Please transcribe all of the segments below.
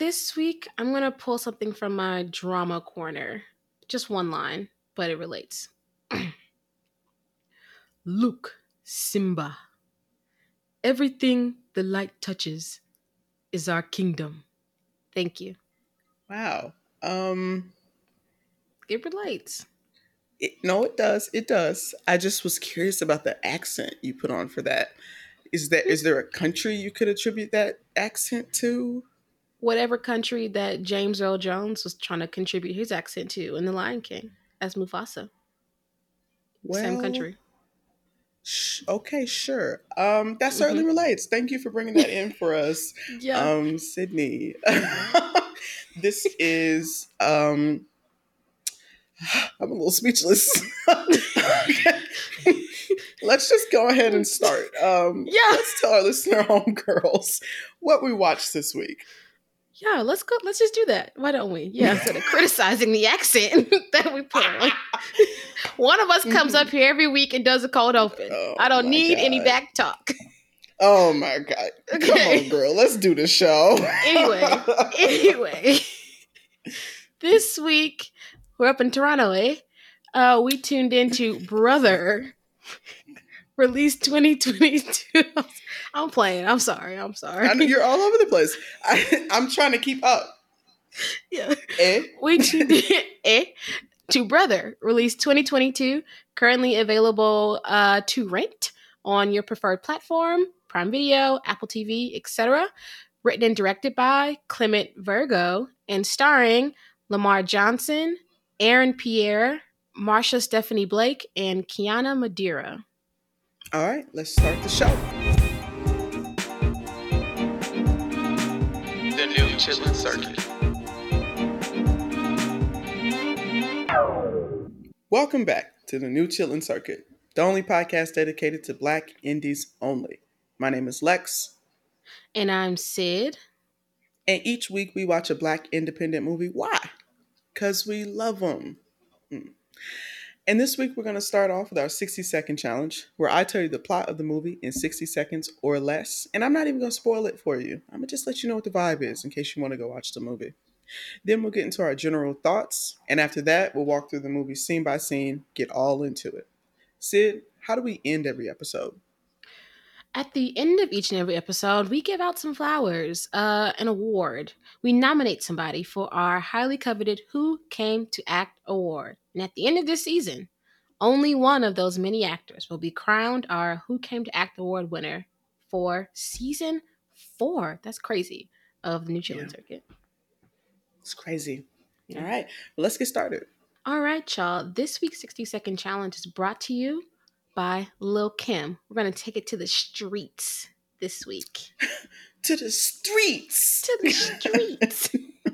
this week I'm gonna pull something from my drama corner. Just one line, but it relates. Luke, Simba. Everything the light touches is our kingdom. Thank you. Wow. Um It relates. it, no, it does. It does. I just was curious about the accent you put on for that. Is that is there a country you could attribute that accent to? Whatever country that James Earl Jones was trying to contribute his accent to in The Lion King as Mufasa. Same country. Sh- okay, sure. Um, that Mm-hmm. certainly relates. Thank you for bringing that in for us. Yeah. um sydney this is um i'm a little speechless let's just go ahead and start um Yeah. let's tell our listener homegirls what we watched this week yeah, let's go let's just do that. Why don't we? Yeah, instead of criticizing the accent that we put on. One of us comes up here every week and does a cold open. Oh I don't need any back talk. oh my god come on girl let's do the show Anyway. Anyway, this week we're up in Toronto, eh? Uh, we tuned into Brother, released 2022. I'm playing. I'm sorry. I'm sorry. I know you're all over the place I, i'm trying to keep up yeah. eh? We tuned in eh, to Brother, released 2022, currently available uh, to rent on your preferred platform, Prime Video, Apple TV, etc. Written and directed by Clement Virgo and starring Lamar Johnson, Aaron Pierre, Marsha Stephanie Blake, and Kiana Madeira. All right let's start the show The new Chitlin Circuit. Welcome back to the New Chitlin Circuit, the only podcast dedicated to Black indies only. My name is Lex, And I'm Syd. and each week we watch a Black independent movie. Why? Because we love them. Hmm. And this week we're going to start off with our 60 second challenge, where I tell you the plot of the movie in 60 seconds or less. And I'm not even going to spoil it for you. I'm going to just let you know what the vibe is in case you want to go watch the movie. Then we'll get into our general thoughts. And after that, we'll walk through the movie scene by scene, get all into it. Syd, how do we end every episode? At the end of each and every episode, we give out some flowers, uh, an award. We nominate somebody for our highly coveted Who Came to Act award. And at the end of this season, only one of those many actors will be crowned our Who Came to Act award winner for season four. That's crazy of the New Chitlin Yeah. Circuit. It's crazy. Yeah. All right, well, let's get started. All right, y'all. This week's 60 second challenge is brought to you by Lil Kim. We're going to take it to the streets this week. To the streets. to the streets.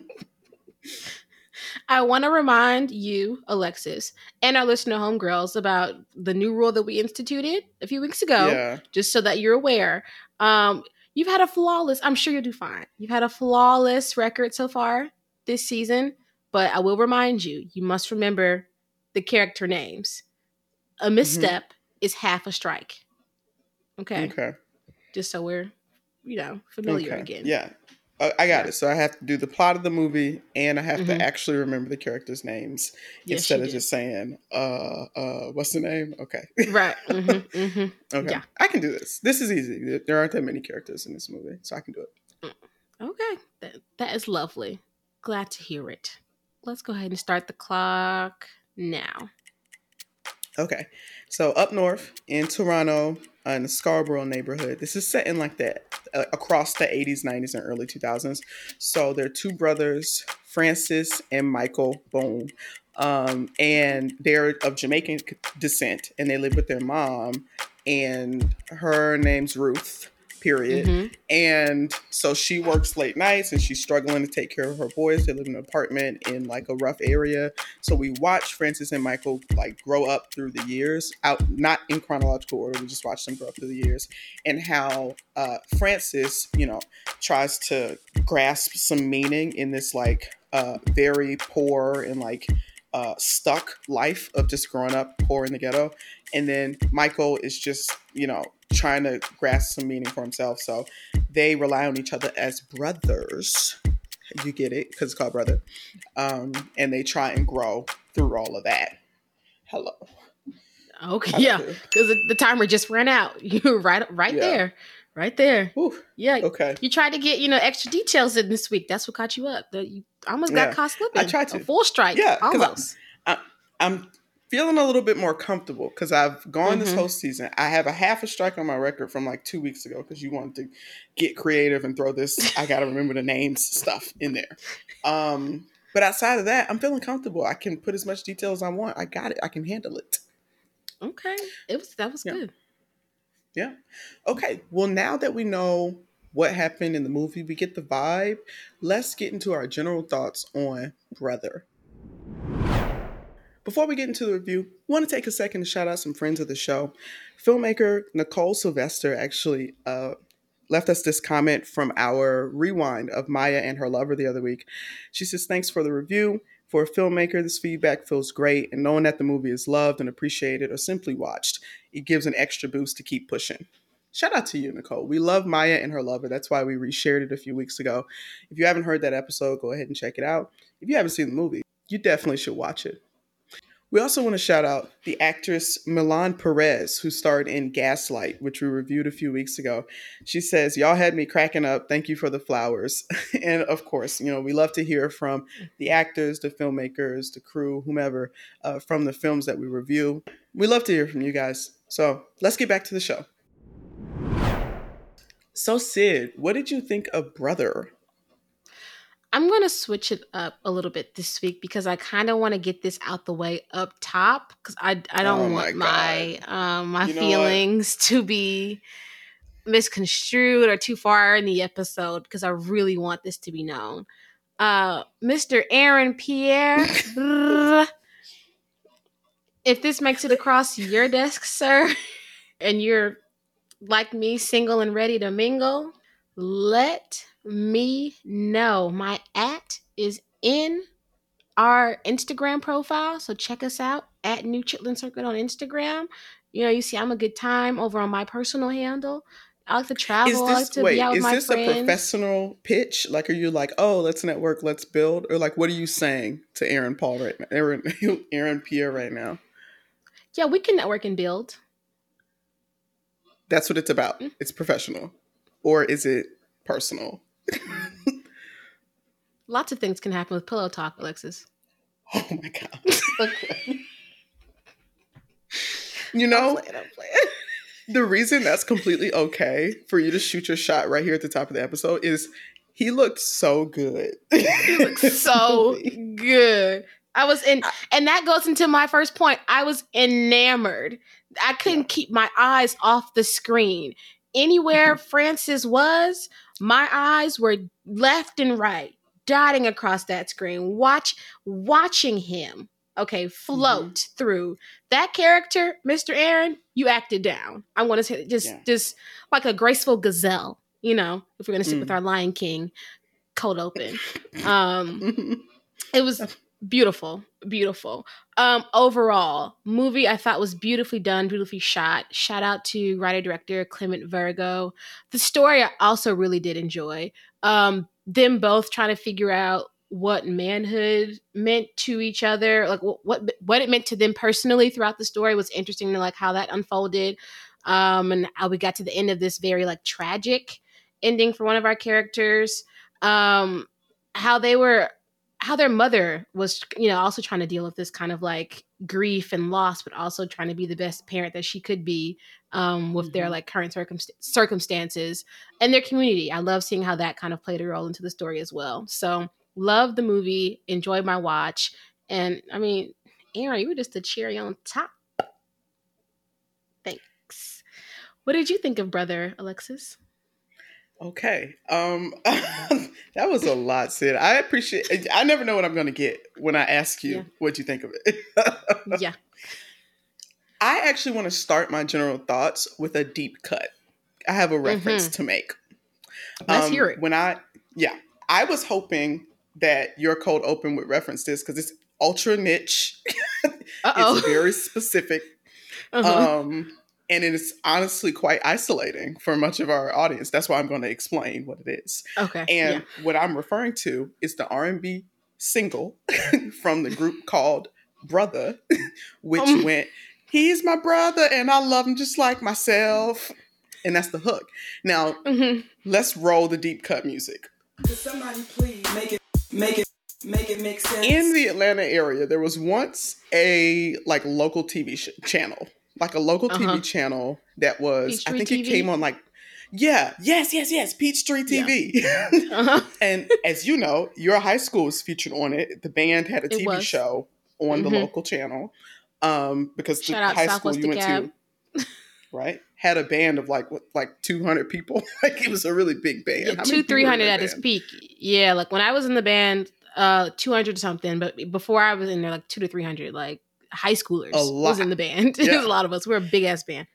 I want to remind you, Alexis, and our listener homegirls about the new rule that we instituted a few weeks ago, Yeah. just so that you're aware. Um, you've had a flawless, I'm sure you'll do fine. You've had a flawless record so far this season, but I will remind you, you must remember the character names. A misstep is half a strike. Okay. Okay. Just so we're, you know, familiar okay. again. Yeah. Uh, I got it. So I have to do the plot of the movie and I have Mhm. to actually remember the characters' names Yes, instead of do. just saying, uh, uh, what's the name? Okay. Right. hmm hmm okay. Yeah. I can do this. This is easy. There- There aren't that many characters in this movie, so I can do it. Okay, that, that is lovely. Glad to hear it. Let's go ahead and start the clock now. Okay. So up north in Toronto, uh, in the Scarborough neighborhood, this is set in like that uh, across the 80s, 90s, and early 2000s. So there are two brothers, Francis and Michael Boone. Um, and they're of Jamaican descent and they live with their mom. And her name's Ruth, period. Mhm. And so she works late nights and she's struggling to take care of her boys. They live in an apartment in like a rough area. So we watch Francis and Michael like grow up through the years, out not in chronological order. We just watch them grow up through the years, and how uh, Francis, you know, tries to grasp some meaning in this like uh, very poor and like uh, stuck life of just growing up poor in the ghetto, and then Michael is just you know trying to grasp some meaning for himself. So they rely on each other as brothers you get it because it's called Brother. Um, and they try and grow through all of that. Hello. Okay, yeah, because the, timer just ran out. You right, right yeah. there, right there. Ooh, yeah. Okay. You tried to get you know extra details in this week. That's what caught you up. The, you almost got yeah. caught slipping. I tried to. A full strike. Yeah, almost. I, I'm feeling a little bit more comfortable because I've gone mm-hmm. this whole season. I have a half a strike on my record from like two weeks ago because you wanted to get creative and throw this. I got to remember the names stuff in there. Um, but outside of that, I'm feeling comfortable. I can put as much detail as I want. I got it. I can handle it. Okay, it was that was yeah. good. Yeah. Okay. Well, now that we know what happened in the movie, we get the vibe. Let's get into our general thoughts on Brother. Before we get into the review, I want to take a second to shout out some friends of the show. Filmmaker Nicole Sylvester actually uh, left us this comment from our rewind of Maya and her lover the other week. She says, Thanks for the review. For a filmmaker, this feedback feels great, and knowing that the movie is loved and appreciated or simply watched, it gives an extra boost to keep pushing. Shout out to you, Nicole. We love Maya and her lover. That's why we reshared it a few weeks ago. If you haven't heard that episode, go ahead and check it out. If you haven't seen the movie, you definitely should watch it. We also want to shout out the actress Milan Perez, who starred in Gaslight, which we reviewed a few weeks ago. She says, Y'all had me cracking up. Thank you for the flowers. and of course, you know, we love to hear from the actors, the filmmakers, the crew, whomever, uh, from the films that we review. We love to hear from you guys. So let's get back to the show. So, Syd, what did you think of Brother? I'm going to switch it up a little bit this week because I kind of want to get this out the way up top because I, I don't oh want my um, my you know feelings what? to be misconstrued or too far in the episode because I really want this to be known. Uh, Mr. Aaron Pierre, if this makes it across your desk, sir, and you're like me, single and ready to mingle, let me know. My at is in our Instagram profile. So check us out at New Chitlin Circuit on Instagram. You know, you see, I'm a good time over on my personal handle. I like to travel. Is this, I like to wait, be out with is this friends. a professional pitch? Like, are you like, oh, let's network, let's build, or like, what are you saying to Aaron Paul right now, Aaron, Aaron Pierre right now? Yeah, we can network and build. That's what it's about. Mm-hmm. It's professional, or is it personal? Lots of things can happen with pillow talk, Alexis. Oh my god. You know, I'm playing, I'm playing. the reason that's completely okay for you to shoot your shot right here at the top of the episode is he looked so good. he looked so good. I was in, and that goes into my first point. I was enamored. I couldn't yeah. keep my eyes off the screen. Anywhere Francis was, my eyes were left and right, dotting across that screen, watch watching him, okay, float mm-hmm. through. That character, Mr. Aaron, you acted down. I want to say just yeah. just like a graceful gazelle, you know, if we're gonna stick mm. with our Lion King cold open. Um it was beautiful beautiful. Um overall movie i thought was beautifully done beautifully shot. Shout out to writer director clement virgo. The story i also really did enjoy. Um them both trying to figure out what manhood meant to each other like what what, it meant to them personally throughout the story was interesting to like how that unfolded. Um and how we got to the end of this very like tragic ending for one of our characters. Um how they were how their mother was, you know, also trying to deal with this kind of like grief and loss, but also trying to be the best parent that she could be um, with mm-hmm. their like current circumst- circumstances and their community. I love seeing how that kind of played a role into the story as well. So, love the movie, enjoyed my watch, and I mean, Aaron, you were just a cherry on top. Thanks. What did you think of Brother Alexis? Okay. Um that was a lot, Syd. I appreciate I never know what I'm gonna get when I ask you yeah. what you think of it. yeah. I actually want to start my general thoughts with a deep cut. I have a reference mm-hmm. to make. Let's um, hear it. When I yeah, I was hoping that your cold open would reference this because it's ultra niche. it's very specific. Uh-huh. Um and it is honestly quite isolating for much of our audience. That's why I'm going to explain what it is. Okay. And yeah. what I'm referring to is the R&B single from the group called Brother, which Um. went, "He's my brother and I love him just like myself." And that's the hook. Now, Mhm. let's roll the deep cut music. Could somebody please make it, make it, make it make sense? In the Atlanta area, there was once a like local TV sh- channel, like a local Uh-huh. TV channel that was. I Peachtree think it came on like, yeah, yes, yes, yes, Peachtree TV. Uh-huh. and as you know, your high school was featured on it. The band had a TV show on the Mhm. local channel, um, because Shout the high school you went to, right, had a band of like what, like two hundred people. like it was a really big band. Yeah, two, three hundred at its peak. Yeah, like when I was in the band, uh, two hundred something. But before I was in there, like two to three hundred, like high schoolers A was in the band. Yeah. There's a lot of us. We're a big ass band.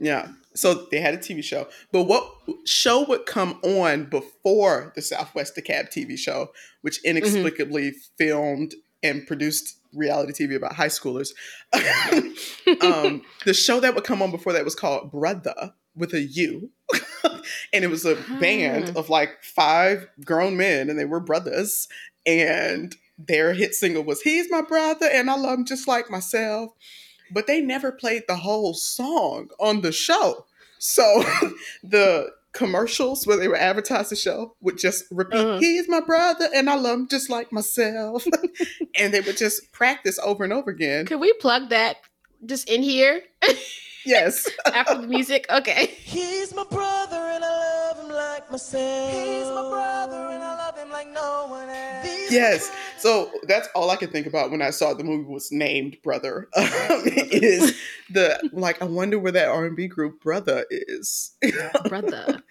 Yeah. So they had a TV show. But what show would come on before the Southwest DeKalb TV show, which inexplicably filmed and produced reality TV about high schoolers? um, the show that would come on before that was called Brother with a U. and it was a band Ah. of like five grown men, and they were brothers. And their hit single was He's My Brother, and I Love Him Just Like Myself but they never played the whole song on the show. So the commercials where they were advertised the show would just repeat, Uh-huh. He's my brother and I love him just like myself. and they would just practice over and over again. Could we plug that just in here Yes. after the music? Okay. He's my brother and I love him like myself. He's my brother and I love him like no one else. These Yes. So that's all I could think about when I saw the movie was named Brother. Um, is the like I wonder where that R and B group Brother is. brother.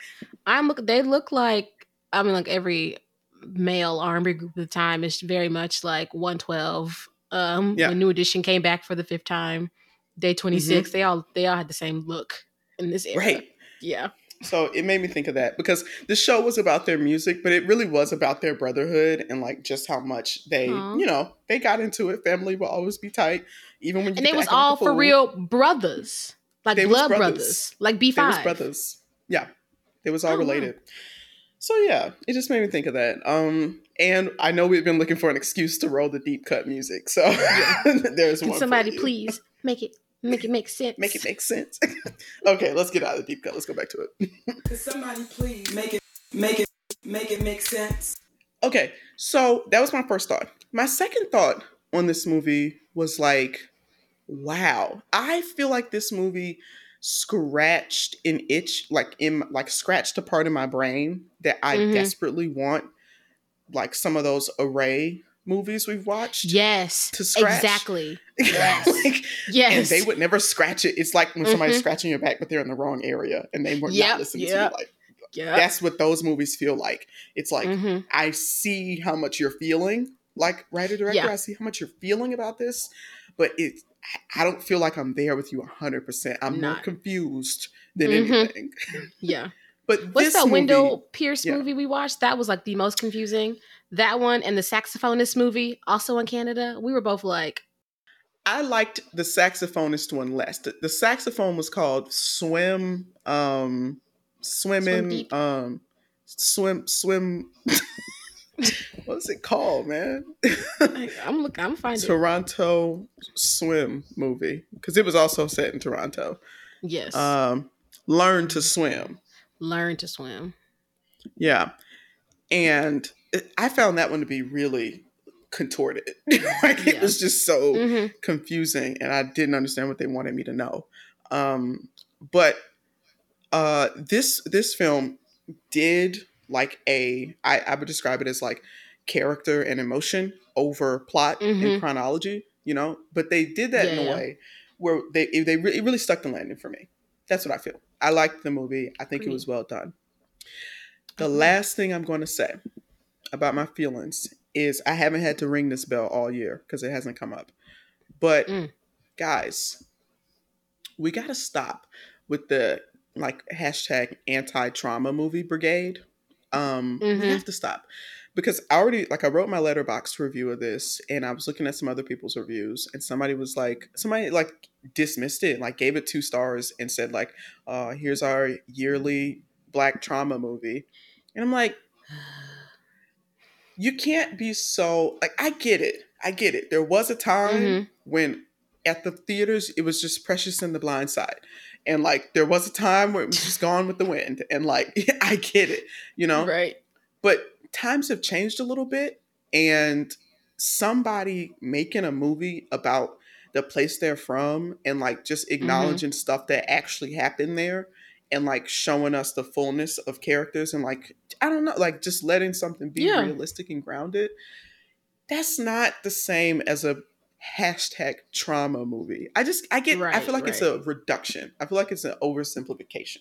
I'm look. They look like I mean, like every male R&B group at the time is very much like 112. Um, Yeah. when New Edition came back for the fifth time, Day 26, they all they all had the same look in this era. right. Yeah. So it made me think of that because the show was about their music, but it really was about their brotherhood and like just how much they, Aw. you know, they got into it. Family will always be tight, even when you. And they was all for real brothers, like They blood brothers. brothers. like B5. They was brothers. Yeah, they was all Oh, wow. related. So yeah, it just made me think of that. Um, and I know we've been looking for an excuse to roll the deep cut music, so there's Can one. somebody please make it make it make sense? make it make sense? okay, let's get out of the deep cut. Let's go back to it. Could somebody please make it, make it, make it make sense? Okay, so that was my first thought. My second thought on this movie was like, wow, I feel like this movie scratched an itch, like in like scratched a part of my brain that I Mhm. desperately want, like some of those array movies we've watched. Yes. To scratch. Exactly. Like, and they would never scratch it. It's like when somebody's Mhm. scratching your back, but they're in the wrong area and they were Yep, not listening yep. to you. Like yeah. that's what those movies feel like. It's like Mhm. I see how much you're feeling, like writer director. Yeah. I see how much you're feeling about this, but it I don't feel like I'm there with you 100. percent I'm more Not. confused than Mhm. anything. Yeah. But What's this that movie, Wendell Pierce yeah. movie we watched? That was like the most confusing. That one and the saxophonist movie, also in Canada. We were both like, I liked the saxophonist one less. The, the saxophone was called Swim, um, swimming, Deep. um, swim, swim. What's it called, man? I'm looking, I'm finding. it. Toronto swim movie because it was also set in Toronto. Yes. Um, Learn to swim. Learn to swim. Yeah, and I found that one to be really contorted. like it was just so hmm confusing, and I didn't understand what they wanted me to know. Um, but uh, this this film did like a I, I would describe it as like character and emotion over plot and Mhm. chronology. You know, but they did that in a Yeah. way where they they re- really stuck the landing for me. That's what I feel. I liked the movie. I think it was well done. The Agreed. last thing I'm going to say about my feelings is I haven't had to ring this bell all year because it hasn't come up. But Mm. guys, we got to stop with the like hashtag anti trauma movie brigade. Um, Mhm. We have to stop because I already like I wrote my Letterboxd review of this and I was looking at some other people's reviews and somebody was like somebody like dismissed it, like gave it two stars and said like, uh, here's our yearly black trauma movie. And I'm like, you can't be so like I get it. I get it. There was a time Mhm. when at the theaters it was just precious in the blind side. And like there was a time where it was just gone with the wind. And like I get it, you know? Right. But times have changed a little bit and somebody making a movie about the place they're from and like just acknowledging stuff that actually happened there and like showing us the fullness of characters and like I don't know, like just letting something be Yeah. realistic and grounded. That's not the same as a hashtag trauma movie. I just I get right, I feel like it's a reduction. I feel like it's an oversimplification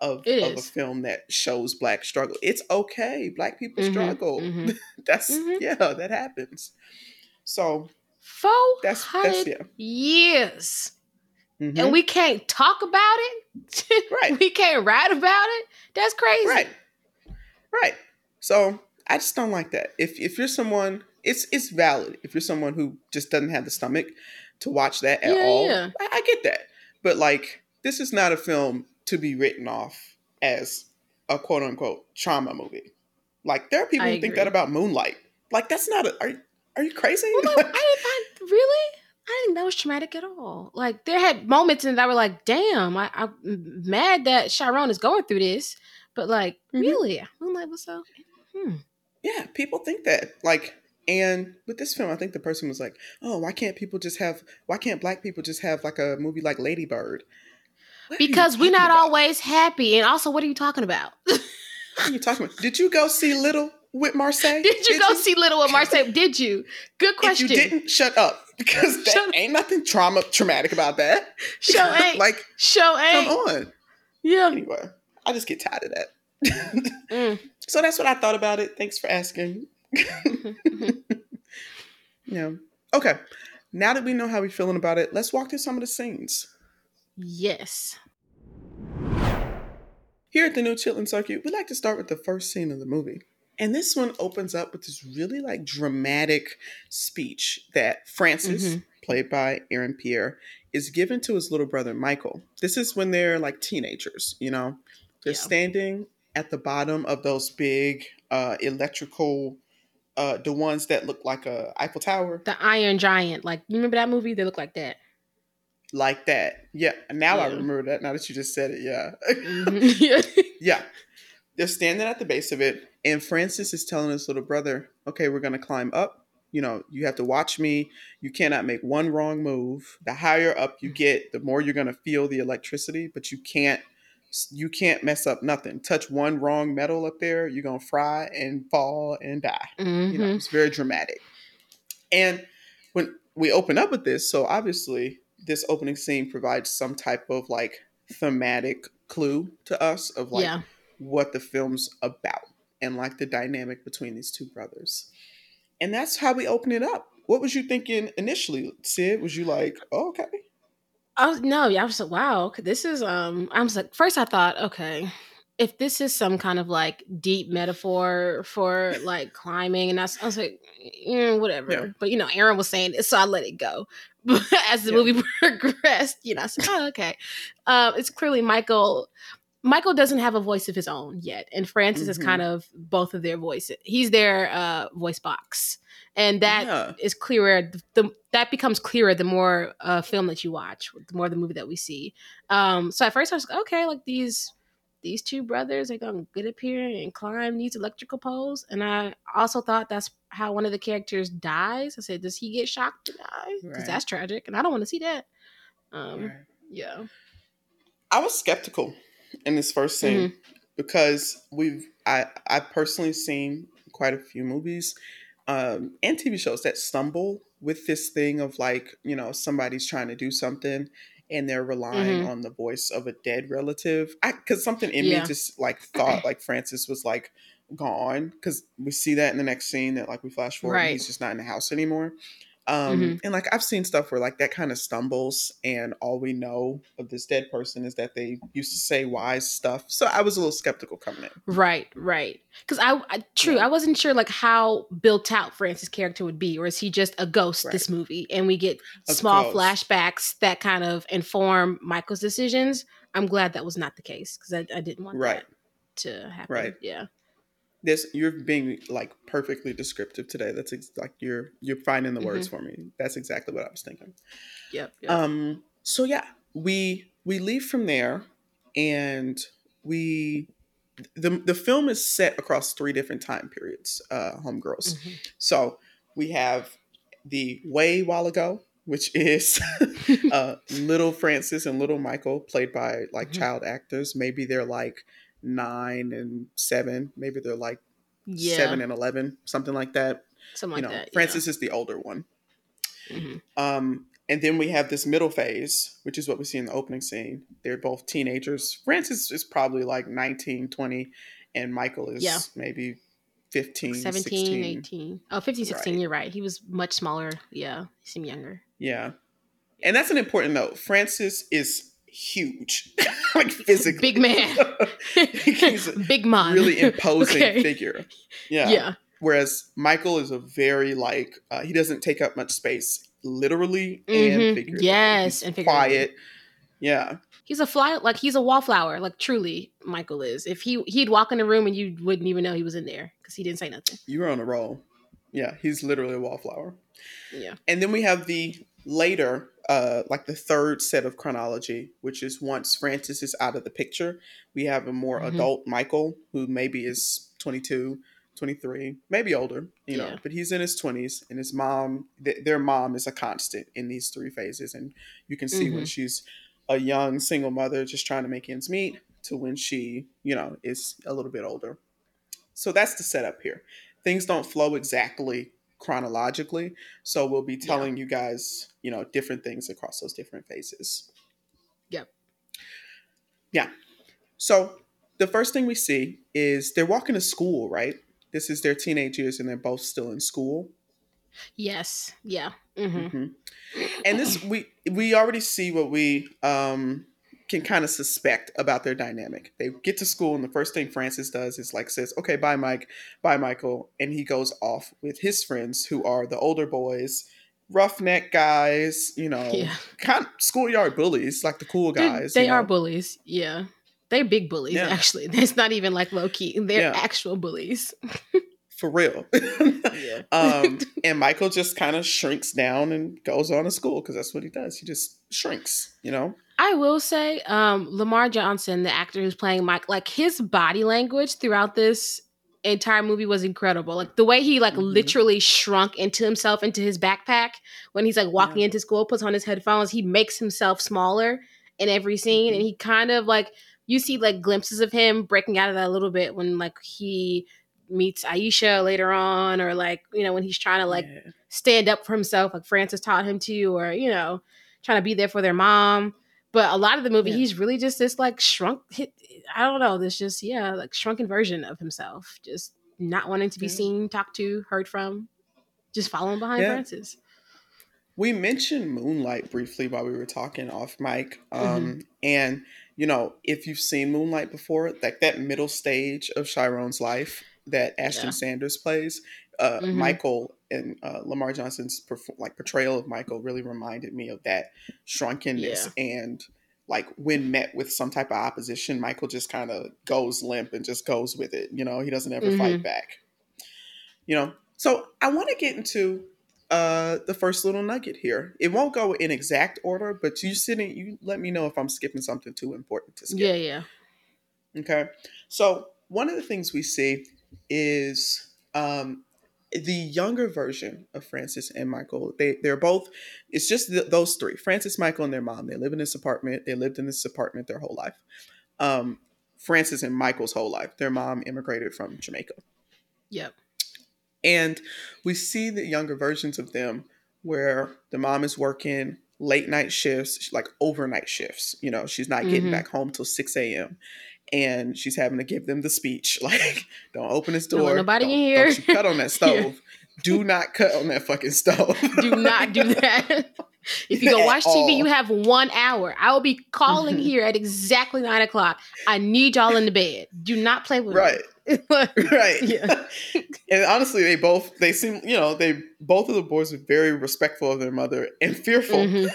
of, of a film that shows black struggle. It's okay. Black people Mhm, struggle. mhm. That's Mhm. yeah, that happens. So Four that's that's yeah. years. Mhm. And we can't talk about it. Right. we can't write about it. That's crazy. Right. Right. So I just don't like that. If if you're someone, it's it's valid. If you're someone who just doesn't have the stomach to watch that at Yeah, all, yeah. I, I get that. But like, this is not a film to be written off as a quote unquote trauma movie. Like there are people I who think that about Moonlight. Like that's not a. Are you- are you crazy? Well, no, I didn't find really. I didn't think that was traumatic at all. Like there had moments in that I were like, "Damn, I, I'm mad that Chiron is going through this," but like, Mhm. really, I'm like, "What's up?" Hmm. Yeah, people think that. Like, and with this film, I think the person was like, "Oh, why can't people just have? Why can't black people just have like a movie like Lady Bird?" What Because we're not about? always happy, and also, what are you talking about? What are you talking about? Did you go see Little with Marsai? Did you go see Little with Marsai? Did you? Good question. If you didn't, shut up. Because that Shut- ain't nothing trauma traumatic about that. Show ain't. like, Show ain't. come on. Yeah. Anyway, I just get tired of that. Mm. so that's what I thought about it. Thanks for asking. yeah. Okay. Now that we know how we're feeling about it, let's walk through some of the scenes. yes. Here at the New Chitlin Circuit, we like to start with the first scene of the movie. And this one opens up with this really like dramatic speech that Francis, Mhm. played by Aaron Pierre, is given to his little brother Michael. This is when they're like teenagers, you know? They're Yeah. standing at the bottom of those big uh electrical uh the ones that look like a Eiffel Tower. The Iron Giant. Like, you remember that movie? They look like that. Like that. Yeah. Now I remember that now that you just said it, yeah. Mhm. yeah. They're standing at the base of it, and Francis is telling his little brother, okay, we're going to climb up. You know, you have to watch me. You cannot make one wrong move. The higher up you get, the more you're going to feel the electricity, but you can't you can't mess up nothing. Touch one wrong metal up there, you're going to fry and fall and die. You know, Mhm. it's very dramatic. And when we open up with this, so obviously this opening scene provides some type of like thematic clue to us of like yeah. What the film's about and like the dynamic between these two brothers. And that's how we open it up. What was you thinking initially, Syd? Was you like, oh, okay, Oh no, yeah, I was like, wow, this is um I was like first I thought, okay, if this is some kind of like deep metaphor for like climbing and I was, I was like, mm, whatever. Yeah. But you know, Aaron was saying it, so I let it go. But as the Yeah. movie progressed, you know, I said, oh, okay. Um, it's clearly Michael Michael doesn't have a voice of his own yet, and Francis is Mhm. kind of both of their voices. He's their uh, voice box, and that is Yeah. clearer. The, the that becomes clearer the more uh, film that you watch, the more the movie that we see. Um, so at first I was like, okay, like these these two brothers are gonna get up here and climb these electrical poles, and I also thought that's how one of the characters dies. I said, does he get shocked to die? Because Right. that's tragic, and I don't want to see that. Um, Right. yeah, I was skeptical in this first scene because we've I I personally seen quite a few movies um, and TV shows that stumble with this thing of like you know somebody's trying to do something and they're relying Mhm. on the voice of a dead relative. I because something in Yeah. me just like thought like Francis was like gone because we see that in the next scene that like we flash forward and Right. he's just not in the house anymore. Um, Mhm. and like I've seen stuff where like that kind of stumbles, and all we know of this dead person is that they used to say wise stuff. So I was a little skeptical coming in. Right, right. Because I, I, true, Yeah. I wasn't sure like how built out Francis' character would be, or is he just a ghost this movie, and we get A small ghost. flashbacks that kind of inform Michael's decisions. I'm glad that was not the case because I, I didn't want Right. that to happen. Right. Yeah. This you're being like perfectly descriptive today. That's ex- like you're you're finding the words for me. That's exactly what I was thinking. Yep. yep. Um. So yeah, we we leave from there, and we the the film is set across three different time periods. Uh, homegirls. Mhm. So we have the way while ago, which is uh, little Francis and little Michael, played by like Mhm. child actors. Maybe they're like nine and seven. Maybe they're like yeah. seven and eleven, something like that. something you like know, that. Francis is the older one. Yeah. Mhm. Um, and then we have this middle phase, which is what we see in the opening scene. They're both teenagers. Francis is probably like 19, 20, and Michael is Yeah. maybe 15, 17, 16. 18. Oh, 15, 16, Right. you're right. He was much smaller. Yeah. He seemed younger. Yeah. And that's an important note. Francis is huge, like physically. Big man. He's a Big man. really imposing Okay. figure. Yeah. Yeah. Whereas Michael is a very like uh, he doesn't take up much space, literally Mhm. and figuratively. Yes, He's and figuratively. quiet. Yeah, He's a fly, like he's a wallflower, like truly Michael is. If he he'd walk in the room and you wouldn't even know he was in there because he didn't say nothing. you were on a roll. Yeah, he's literally a wallflower. Yeah. And then we have the later, uh, like the third set of chronology, which is once Francis is out of the picture, we have a more Mhm. adult Michael who maybe is 22, 23, maybe older, you know, Yeah. but he's in his 20s and his mom, th- their mom is a constant in these three phases. And you can see when she's a young single mother just trying to make ends meet to when she, you know, is a little bit older. So that's the setup here. Things don't flow exactly chronologically, so we'll be Yeah. telling you guys, you know, different things across those different phases. Yep. Yeah. So the first thing we see is they're walking to school, right? This is their teenage years and they're both still in school. Yes. Yeah. hmm hmm And this we we already see what we um can kind of suspect about their dynamic. They get to school and the first thing Francis does is like says, "Okay, bye Mike, bye Michael," and he goes off with his friends who are the older boys, roughneck guys, you know, Yeah. kind of schoolyard bullies, like the cool They're- guys. They you are know? bullies. Yeah. They're big bullies, Yeah. actually. It's not even like low key. They're Yeah. actual bullies. for real. Yeah. um, and Michael just kind of shrinks down and goes on to school because that's what he does. He just shrinks, you know. I will say, um, Lamar Johnson, the actor who's playing Mike, like his body language throughout this entire movie was incredible. Like the way he like Mhm. literally shrunk into himself into his backpack when he's like walking Yeah. into school, puts on his headphones, he makes himself smaller in every scene, Mhm. and he kind of like you see like glimpses of him breaking out of that a little bit when like he meets Aisha later on, or like you know when he's trying to like Yeah. stand up for himself, like Francis taught him to, or you know, trying to be there for their mom. But a lot of the movie, Yeah. he's really just this like shrunk. I don't know. This just yeah, like shrunken version of himself, just not wanting to be seen, talked to, heard from, just following behind Yeah. Francis. We mentioned Moonlight briefly while we were talking off mic. Mm-hmm. Um, And, you know, if you've seen Moonlight before, like that middle stage of Chiron's life that Ashton Yeah. Sanders plays, uh, Mhm. Michael and uh, Lamar Johnson's perf- like portrayal of Michael really reminded me of that shrunkeness and like when met with some type of opposition, Michael just kind of goes limp and just goes with it. You know, he doesn't ever fight back. You know, so I want to get into uh the first little nugget here. It won't go in exact order, but you sitting you let me know if I'm skipping something too important to skip. Yeah, yeah. Okay. So one of the things we see is um, the younger version of Francis and Michael. They they're both. It's just th- those three: Francis, Michael, and their mom. They live in this apartment. They lived in this apartment their whole life. Um, Francis and Michael's whole life. Their mom immigrated from Jamaica. Yep. And we see the younger versions of them where the mom is working late night shifts, like overnight shifts. You know, she's not getting Mhm. back home till 6 a.m. And she's having to give them the speech like, don't open this door. nobody in here." Don't cut on that Yeah. stove. Do not cut on that fucking stove. Do not do that. If you go At watch all. TV, you have one hour. I will be calling Mhm. here at exactly nine o'clock. I need y'all in the bed. Do not play with right. me. Right. Yeah. and honestly, they both they seem you know they both of the boys are very respectful of their mother and fearful Mhm.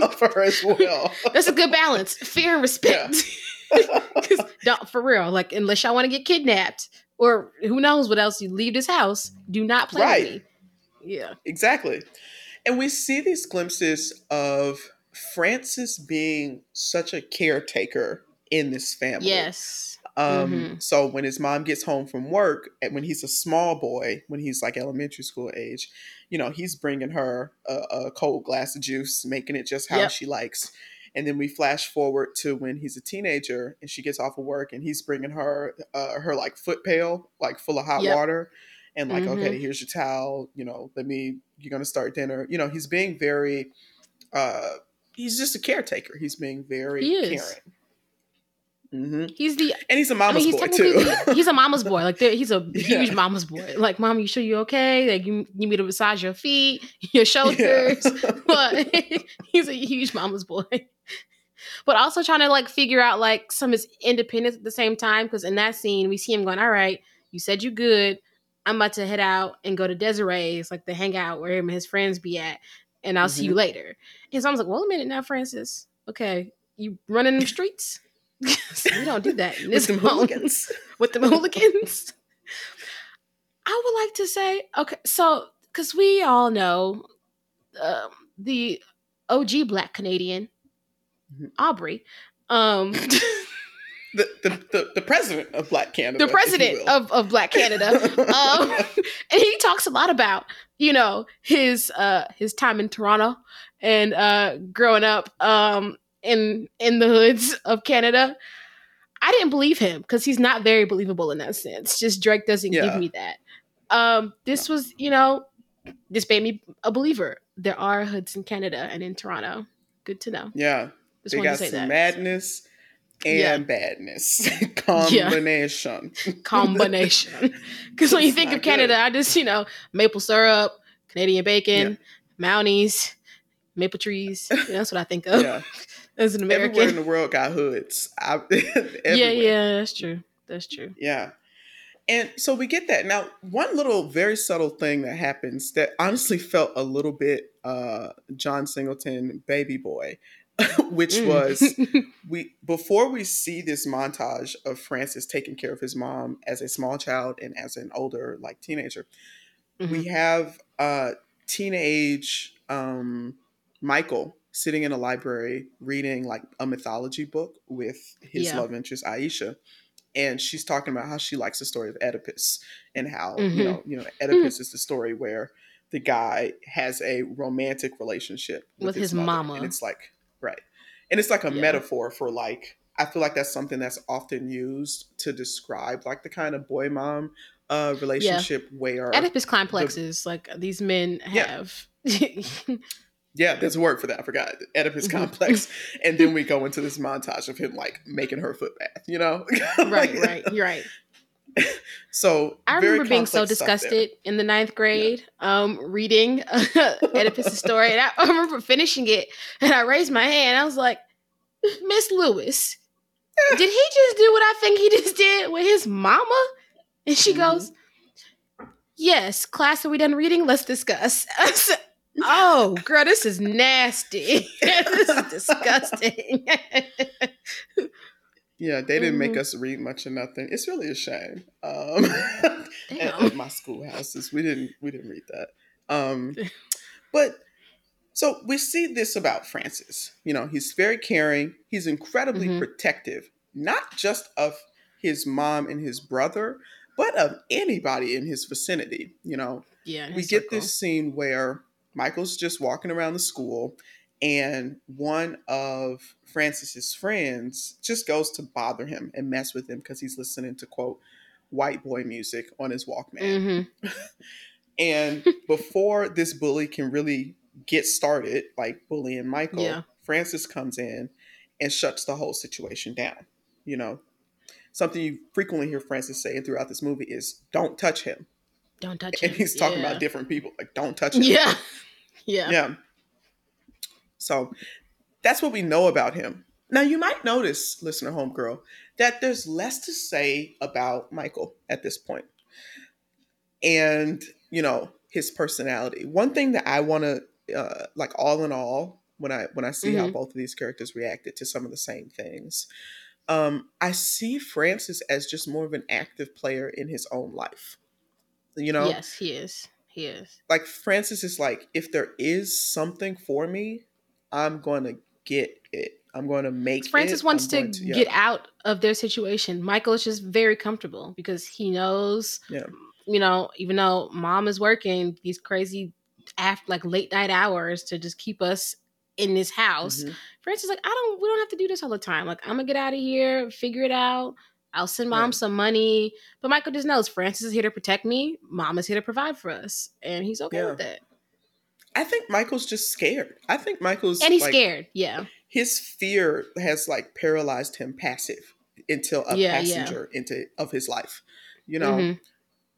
of her as well. That's a good balance. Fear and respect. 'Cause don't for real. Like unless y'all want to get kidnapped or who knows what else you leave this house, do not play Right. with me. Yeah. Exactly. And we see these glimpses of Francis being such a caretaker in this family. Yes. Um, Mhm. So when his mom gets home from work, and when he's a small boy, when he's like elementary school age, you know, he's bringing her a, a cold glass of juice, making it just how Yep. she likes. And then we flash forward to when he's a teenager and she gets off of work and he's bringing her uh, her like foot pail, like full of hot Yep. water, and like, Mhm. okay, here's your towel. You know, let me. You're gonna start dinner. You know, he's being very. uh He's just a caretaker. He's being very caring. Hmm He's the And he's a mama's mean, he's boy too. the- he's a mama's boy. Like he's a Yeah. huge mama's boy. Like, mom, you sure you okay? Like you need me to massage your feet, your shoulders. But he's a huge mama's boy. But also trying to like figure out like some of his independence at the same time. Because in that scene, we see him going, "All right, you said you good. I'm about to head out and go to Desiree's, like the hangout where him and his friends be at, and I'll see you later." And so I was like, "Well, a minute now, Francis. Okay, you running the streets? We don't do that in With home." hooligans. with the hooligans. I would like to say, okay, so because we all know um, the OG Black Canadian, Mhm. Aubrey, um, The, the, the, the president of Black Canada. the president of, of Black Canada, um, and he talks a lot about you know his uh, his time in Toronto and uh, growing up um, in in the hoods of Canada. I didn't believe him because he's not very believable in that sense. Just Drake doesn't Yeah. give me that. Um, this was, you know, this made me a believer. There are hoods in Canada and in Toronto. Good to know. yeah, Just they got to say some that. madness and Yeah. badness combination. Combination. Because when you think of Canada, good. I just, you know, maple syrup, Canadian bacon, Mounties, maple trees. You know, that's what I think of Yeah, as an everywhere in the world got hoods. I, Yeah, yeah, that's true. That's true. Yeah. And so we get that. Now, one little very subtle thing that happens that honestly felt a little bit uh John Singleton baby boy, which Mm. was we before we see this montage of Francis taking care of his mom as a small child and as an older like teenager, we have uh teenage um Michael sitting in a library reading like a mythology book with his Yeah. love interest Aisha and she's talking about how she likes the story of Oedipus and how Mhm. you know you know Oedipus is the story where the guy has a romantic relationship with, With his mother, mama. and it's like right and it's like a Yeah. metaphor for like I feel like that's something that's often used to describe like the kind of boy mom uh relationship where Oedipus complexes, like these men have. Yeah, there's a word for that. I forgot. Oedipus Mhm. complex. and then we go into this montage of him like making her foot bath, you know? right, right. You're right. So I remember being so complex stuff there. disgusted in the ninth grade, um, reading Oedipus' story. And I, I remember finishing it and I raised my hand. I was like, Miss Lewis, did he just do what I think he just did with his mama? And she Mhm. goes, Yes, class, are we done reading? Let's discuss. Oh, girl, this is nasty. this is disgusting. Yeah, they didn't make Mhm. us read much of nothing. It's really a shame. Um, at, at my schoolhouses, we didn't we didn't read that. Um, but so we see this about Francis. You know, he's very caring. He's incredibly Mhm. protective, not just of his mom and his brother, but of anybody in his vicinity. You know, Yeah. we his get circle. this scene where Michael's just walking around the school and one of Francis's friends just goes to bother him and mess with him because he's listening to quote white boy music on his Walkman. Mhm. And before this bully can really get started, like bullying Michael, Yeah. Francis comes in and shuts the whole situation down. You know, something you frequently hear Francis saying throughout this movie is don't touch him. Don't touch and him. he's talking Yeah. about different people. Like, don't touch him. Yeah. Yeah. Yeah. So that's what we know about him. Now you might notice, listener homegirl, that there's less to say about Michael at this point. And, you know, his personality. One thing that I want to uh like all in all when I when I see how Mhm. both of these characters reacted to some of the same things. Um I see Francis as just more of an active player in his own life. You know? Yes, he is. He is. like Francis is like, if there is something for me, I'm going to get it. I'm going to make Francis it. wants I'm to, yeah. get out of their situation. Michael is just very comfortable because he knows, Yeah. you know, even though mom is working these crazy after like late night hours to just keep us in this house. Mhm. Francis is like, I don't, we don't have to do this all the time. Like, I'm gonna get out of here, figure it out. I'll send mom Yeah. some money. But Michael just knows Francis is here to protect me. Mom is here to provide for us. And he's okay Yeah. with it. I think Michael's just scared. I think Michael's And he's like, scared. Yeah. His fear has like paralyzed him passive until a Yeah, yeah. passenger into of his life. You know, Mhm.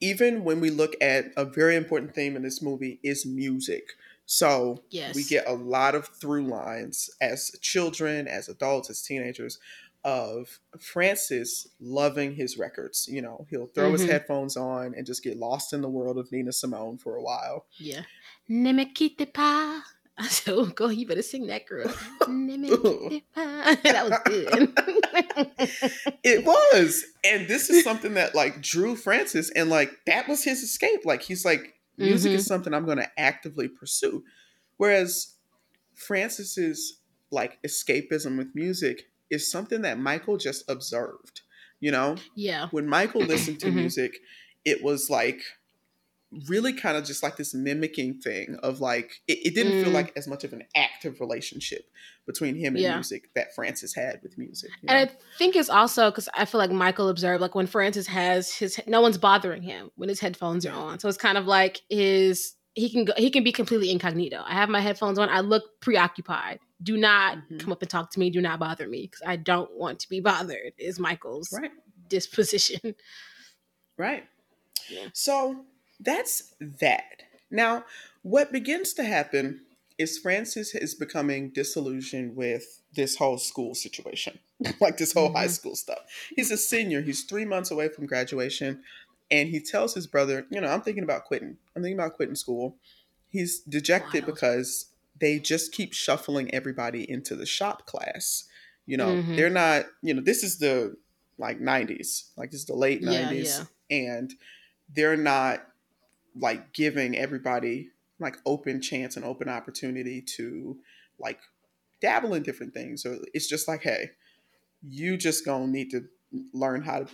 even when we look at a very important theme in this movie is music. So Yes. we get a lot of through lines as children, as adults, as teenagers of Francis loving his records. You know, he'll throw his Mhm. headphones on and just get lost in the world of Nina Simone for a while. Yeah. Ne me quitte pas. I said, oh, go, you better sing that, girl. Ne me quitte pas. that was good. It was. And this is something that like drew Francis and like that was his escape. Like he's like, music Mhm. is something I'm gonna actively pursue. Whereas Francis's like escapism with music is something that Michael just observed. You know? yeah. when Michael listened to Mhm. music, it was like really kind of just like this mimicking thing of like it, it didn't feel Mm. like as much of an active relationship between him and Yeah. music that Francis had with music. you And know? I think it's also because I feel like Michael observed, like when Francis has his, no one's bothering him when his headphones are on. So it's kind of like his, he can go, he can be completely incognito. I have my headphones on. I look preoccupied. Do not Mhm. come up and talk to me. Do not bother me because I don't want to be bothered. Is Michael's right, disposition. right. Yeah. So that's that. Now, what begins to happen is Francis is becoming disillusioned with this whole school situation, like this whole high Mhm. school stuff. He's a senior, he's three months away from graduation, and he tells his brother, You know, I'm thinking about quitting. I'm thinking about quitting school. He's dejected Wild. because they just keep shuffling everybody into the shop class. You know, Mhm. they're not, you know, this is the like 90s, like this is the late Yeah, 90s, and they're not like giving everybody like open chance and open opportunity to like dabble in different things or it's just like hey you just gonna need to learn how to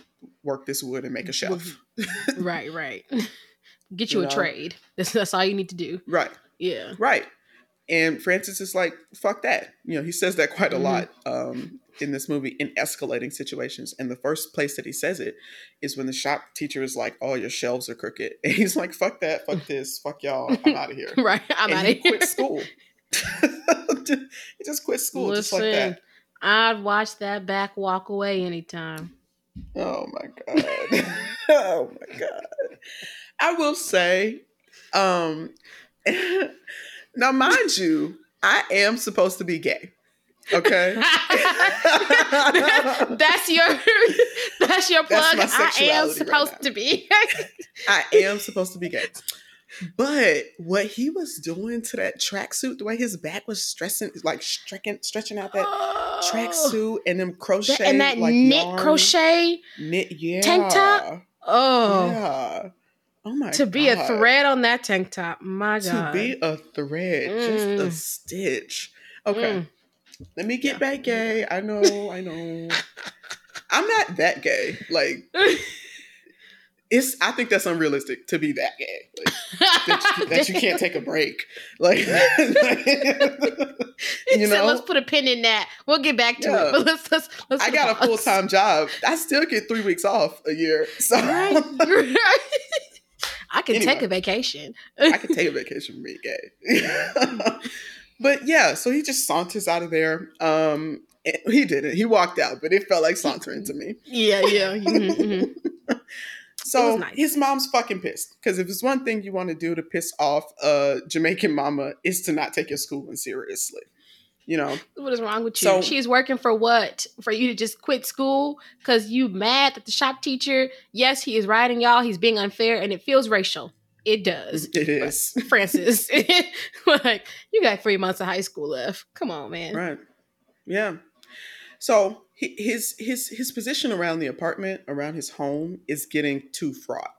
work this wood and make a shelf right, right. Get You you, a know? trade. That's, that's all you need to do. right Yeah. right and francis is like fuck that you know he says that quite a Mhm. lot um in this movie in escalating situations and the first place that he says it is when the shop teacher is like oh your shelves are crooked and he's like fuck that fuck this fuck y'all i'm out of here Right. I'm out he of here. quit school. he just quit school just like that. I'd watch that back walk away anytime. Oh my god. oh my god. I will say, um now mind you, I am supposed to be gay. Okay. that's your that's your plug. my I am sexuality right supposed to be. I am supposed to be gay. But what he was doing to that tracksuit, the way his back was stressing, like stretching, stretching out that tracksuit and them crochet That- and that like knit yarn, crochet knit, yeah, tank top? Oh, yeah. Oh my to be a thread on that tank top. My God. to be a thread, just a Mm. stitch. Okay, Mm. let me get Yeah. back gay. I know, I know. I'm not that gay. Like it's. I think that's unrealistic to be that gay. Like, that, you, that you can't take a break. Like, you know, let's put a pin in that. We'll get back to Yeah. it. But let's let's let's. I got a full time job. I still get three weeks off a year, so Right. I can take a vacation. I can take a vacation from being gay. but yeah, so he just saunters out of there. Um, he didn't. He walked out, but it felt like sauntering to me. Yeah, yeah. Mhm, mhm. So nice. his mom's fucking pissed because if it's one thing you want to do to piss off a Jamaican mama is to not take your schooling seriously. You know, What is wrong with you? So- She's working for what? For you to just quit school because you mad that the shop teacher? Yes, he is writing y'all. He's being unfair, and it feels racial. It does. it is Francis, like you got three months of high school left. Come on, man. right. Yeah. So his his his position around the apartment, around his home, is getting too fraught,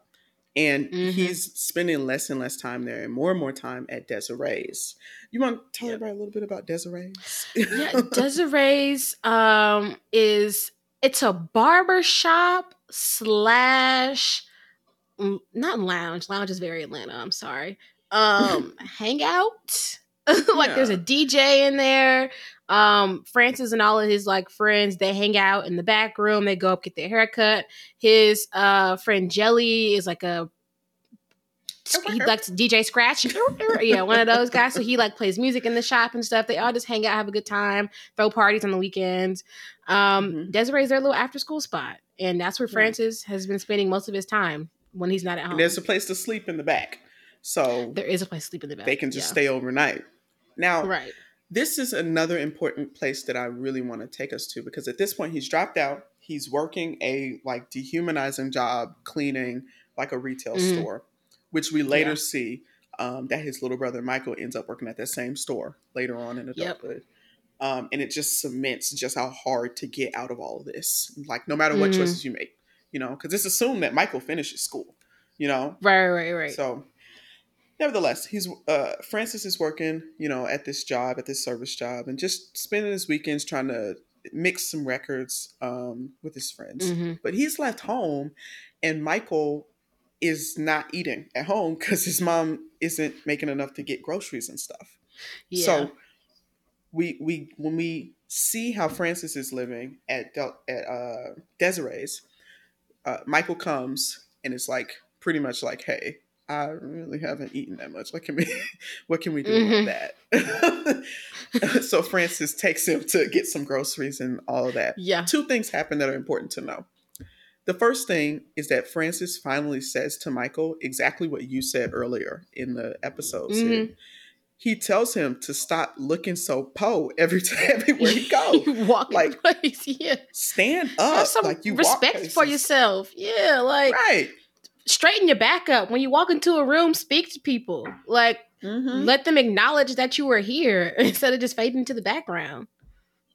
and Mhm. he's spending less and less time there, and more and more time at Desiree's. You want to tell Yep. everybody a little bit about Desiree's? yeah, Desiree's um is it's a barber shop slash mm, not lounge. Lounge is very Atlanta. I'm sorry. Um, hangout. like there's a DJ in there. Um, Francis and all of his like friends they hang out in the back room. They go up get their haircut. His uh friend Jelly is like a he likes DJ Scratch. yeah, one of those guys. So he like plays music in the shop and stuff. They all just hang out, have a good time, throw parties on the weekends. Um, Mhm. Desiree's their little after school spot, and that's where. Francis has been spending most of his time when he's not at home. And there's a place to sleep in the back, so there is a place to sleep in the back. they can just yeah. stay overnight. Now, right. this is another important place that I really want to take us to because at this point he's dropped out. He's working a like dehumanizing job cleaning like a retail Mhm. store, which we later Yeah. see um, that his little brother Michael ends up working at that same store later on in Yep. adulthood. Um, and it just cements just how hard to get out of all of this. Like no matter what Mhm. choices you make, you know, because it's assumed that Michael finishes school, you know, Right, right, right. so, nevertheless, he's uh, Francis is working, you know, at this job, at this service job, and just spending his weekends trying to mix some records um, with his friends. Mhm. But he's left home, and Michael is not eating at home because his mom isn't making enough to get groceries and stuff. Yeah. So we we when we see how Francis is living at Del, at uh, Desiree's, uh, Michael comes and it's like pretty much like, "Hey, I really haven't eaten that much. What can we what can we do Mhm. about that?" so Francis takes him to get some groceries and all of that. yeah. Two things happen that are important to know. The first thing is that Francis finally says to Michael exactly what you said earlier in the episode. Mhm. He tells him to stop looking so po every time everywhere he goes. walk Like, place. Yeah. Stand up, Have some like you respect for yourself. Yeah, like right? Straighten your back up when you walk into a room. Speak to people. Like Mhm. let them acknowledge that you were here instead of just fading into the background.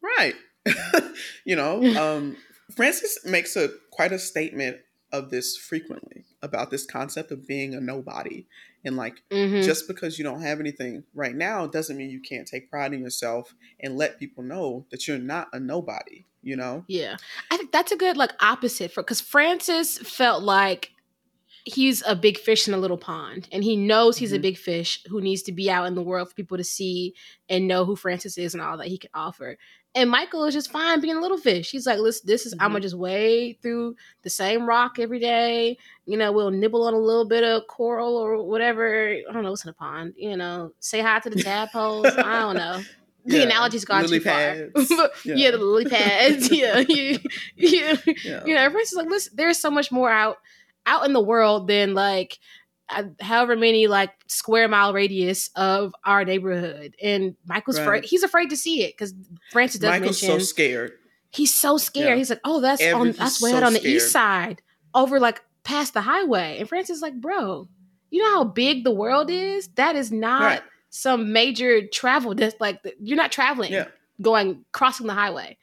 Right. you know, um, Francis makes a quite a statement of this frequently about this concept of being a nobody. And like Mhm. just because you don't have anything right now doesn't mean you can't take pride in yourself and let people know that you're not a nobody, you know? Yeah. I think that's a good like opposite for because Francis felt like he's a big fish in a little pond and he knows he's a Mhm. big fish who needs to be out in the world for people to see and know who Francis is and all that he can offer. And Michael is just fine being a little fish. He's like, listen, this is I'm gonna just wade through the same rock every day. You know, we'll nibble on a little bit of coral or whatever. I don't know what's in a pond. You know, say hi to the tadpoles. I don't know. The Yeah, analogy's gone too far. pads. But, Yeah. yeah. the lily pads. yeah, you, you, Yeah. you know, everyone's like, listen, there's so much more out out in the world than like uh, however many like square mile radius of our neighborhood. And Michael's Right. afraid. He's afraid to see it because Francis does Michael's mention so scared. he's so scared. Yeah. He's like, oh, that's Every- on that's way so out on the east side, over like past the highway. And Francis is like, bro, you know how big the world is? That is not Right. some major travel. That's like you're not traveling, Yeah. going crossing the highway.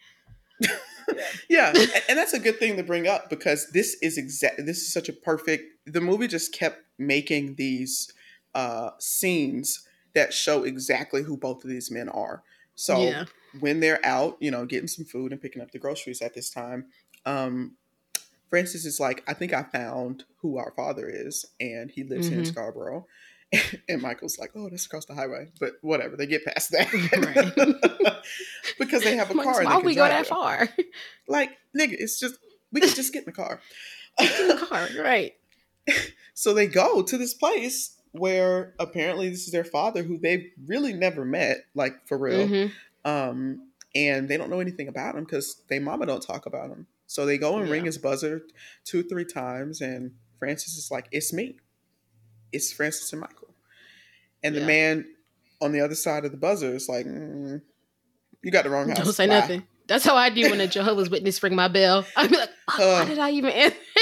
Yeah, a- and that's a good thing to bring up because this is exact. This is such a perfect. The movie just kept making these uh, scenes that show exactly who both of these men are. So yeah, when they're out, you know, getting some food and picking up the groceries at this time, um, Francis is like, "I think I found who our father is, and he lives here in. Scarborough." And Michael's like, "Oh, that's across the highway," but whatever. They get past that because they have a car. why they we go that far? Like, nigga, it's just we can just get in the car. in the car, right? so they go to this place where apparently this is their father, who they've really never met, like for real. Mhm. Um, and they don't know anything about him because they mama don't talk about him. So they go and ring his buzzer two, three times, and Francis is like, "It's me. It's Francis and Michael." And the Yeah. man on the other side of the buzzer is like, mm, "You got the wrong house." Don't say Bye." nothing. That's how I do when a Jehovah's Witness ring my bell. I'd be like, oh, why Uh. did I even answer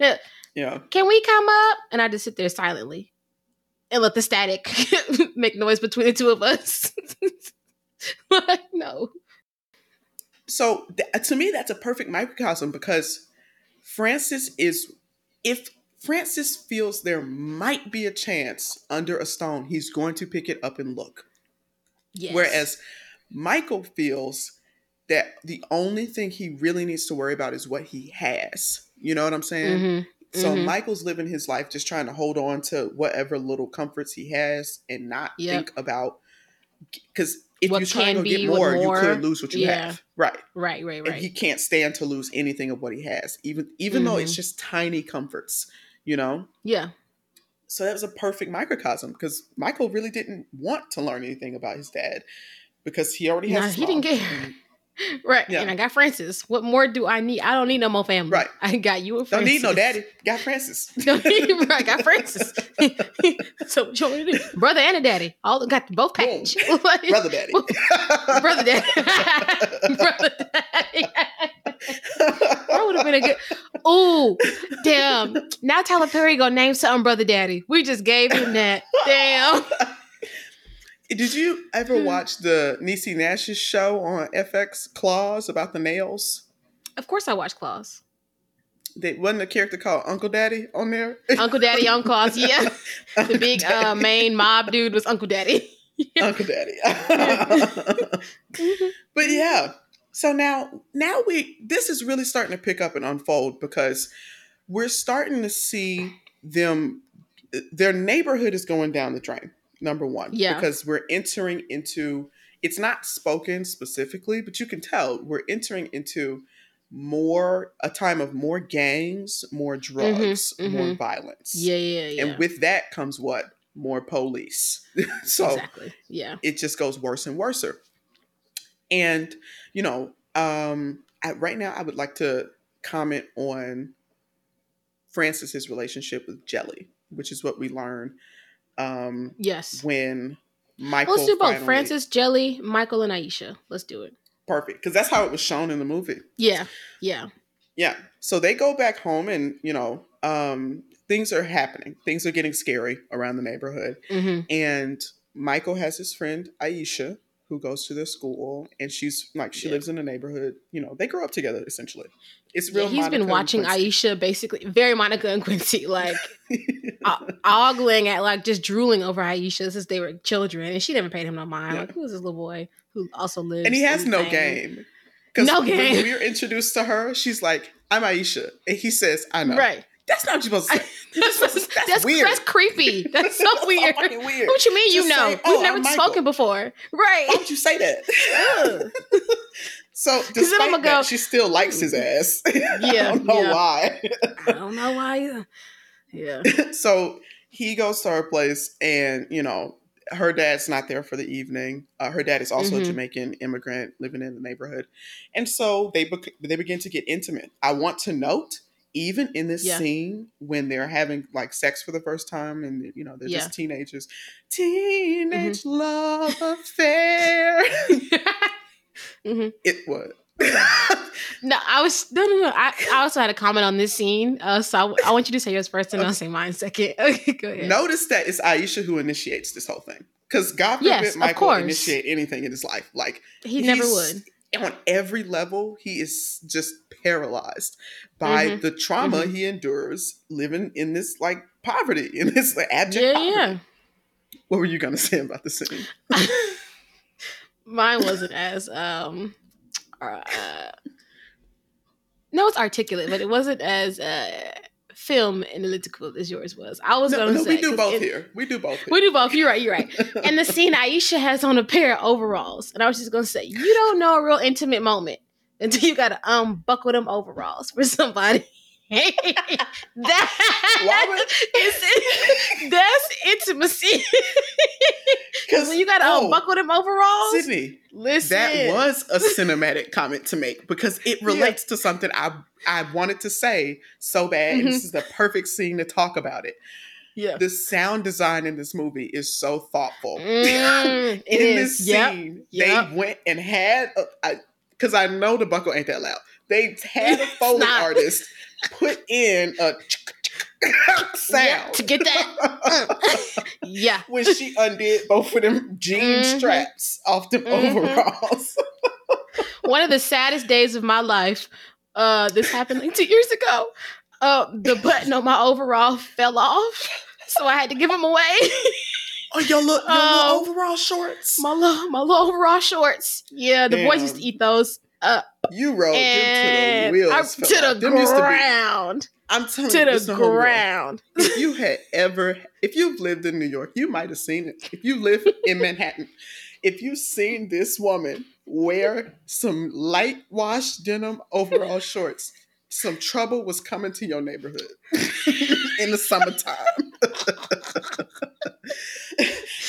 it? Yeah. Can we come up? And I just sit there silently and let the static make noise between the two of us. like, no. So th- to me, that's a perfect microcosm because Francis is, if Francis feels there might be a chance under a stone, he's going to pick it up and look. Yes. Whereas Michael feels that the only thing he really needs to worry about is what he has. You know what I'm saying? Mhm. So mhm. Michael's living his life just trying to hold on to whatever little comforts he has and not Yep. think about because if What you try and go get what more, you could lose what you Yeah. have. Right. right, right, And right. he can't stand to lose anything of what he has, even even though it's just tiny comforts, you know. yeah. So that was a perfect microcosm because Michael really didn't want to learn anything about his dad because he already has. Nah, he didn't care. Right. Yeah. And I got Francis. What more do I need? I don't need no more family. Right. I got you and Don't need no daddy. Got Francis. No, right, I got Francis. so what you want me to do? Brother and a daddy. All got both package. Like, Brother daddy. brother daddy. brother daddy. that would have been a good. Ooh, damn! Now Tyler Perry gonna name something brother daddy. We just gave him that. Damn. Did you ever Hmm. watch the Niecy Nash's show on FX Claws about the nails? Of course, I watched Claws. They wasn't a character called Uncle Daddy on there. Uncle Daddy on Claws. Yeah, the big uh, main mob dude was Uncle Daddy. Uncle Daddy. but yeah. So now now we this is really starting to pick up and unfold because we're starting to see them their neighborhood is going down the drain. Number 1. Yeah. Because we're entering into it's not spoken specifically, but you can tell we're entering into more a time of more gangs, more drugs, more mhm. violence. Yeah, yeah, yeah. And with that comes what? More police. so exactly. Yeah. it just goes worse and worse. And you know, um, I, right now I would like to comment on Francis's relationship with Jelly, which is what we learn um, Yes. when Michael. Let's do both. finally- Francis, Jelly, Michael, and Aisha. Let's do it. perfect because that's how it was shown in the movie. Yeah. Yeah. Yeah. So they go back home, and you know, um, things are happening. Things are getting scary around the neighborhood. hmm And Michael has his friend Aisha who goes to their school, and she's like she Yeah. lives in the neighborhood. You know, they grow up together essentially. It's Yeah, he's Monica been watching. Aisha basically very Monica and Quincy, like ogling at like just drooling over Aisha since they were children, and she never paid him no mind. Yeah. Like, who is this little boy who also lives? and he has no game. game. No when game. we're introduced to her, she's like, "I'm Aisha," and he says, "I know." Right. That's not what you're supposed to say. that's, That's that's, weird. That's creepy. That's so That's weird. weird. What you mean you know? say, "Oh, We've never Michael." spoken before. Right. Why would you say that? So despite I'ma that, go- she still likes his ass. Yeah. I don't know yeah. why. I don't know why. either. Yeah. so he goes to her place and you know her dad's not there for the evening uh, her dad is also Mhm. a jamaican immigrant living in the neighborhood and so they bec- they begin to get intimate i want to note even in this Yeah. scene when they're having like sex for the first time and you know they're Yeah. just teenagers teenage love affair Mhm. it was No, I was no, no, no. I, I also had a comment on this scene, uh, so I, I want you to say yours first, and I'll say mine second. Okay, go ahead. Notice that it's Aisha who initiates this whole thing. Because God forbid Yes, Michael initiate anything in his life. Like he never would. on every level, he is just paralyzed by Mhm. the trauma Mhm. he endures living in this like poverty, in this like, abject Yeah, poverty. What were you gonna say about the scene? Mine wasn't as um, uh, no, it's articulate, but it wasn't as uh, film analytical as yours was. I was No, gonna no, say we do both it- here. We do both. Here. We do both. You're right. You're right. And the scene Aisha has on a pair of overalls, and I was just gonna say, you don't know a real intimate moment until you gotta unbuckle them overalls for somebody. that would- is that's intimacy. 'Cause- when you gotta oh, unbuckle them overalls. Sydney, Listen, that was a cinematic comment to make because it relates to something I I wanted to say so bad. And this is the perfect scene to talk about it. yeah. The sound design in this movie is so thoughtful. Mm, in this Yep. scene, Yep. they went and had because I, know the buckle ain't that loud. They had a Foley artist put in a sound Yeah, to get that. yeah. when she undid both of them jean Mhm. straps off them Mhm. overalls. One of the saddest days of my life. Uh, this happened like two years ago. Uh, the button on my overall fell off, so I had to give them away. oh, your little, your Oh. little overall shorts. my little, my little overall shorts. Yeah, the boys used to eat those. Uh, you rode them to the wheels. To the. Them used to be- ground, I'm telling to you, the ground. if you had ever, if you've lived in New York, you might have seen it. If you live in Manhattan, if you've seen this woman wear some light wash denim overall shorts, some trouble was coming to your neighborhood in the summertime.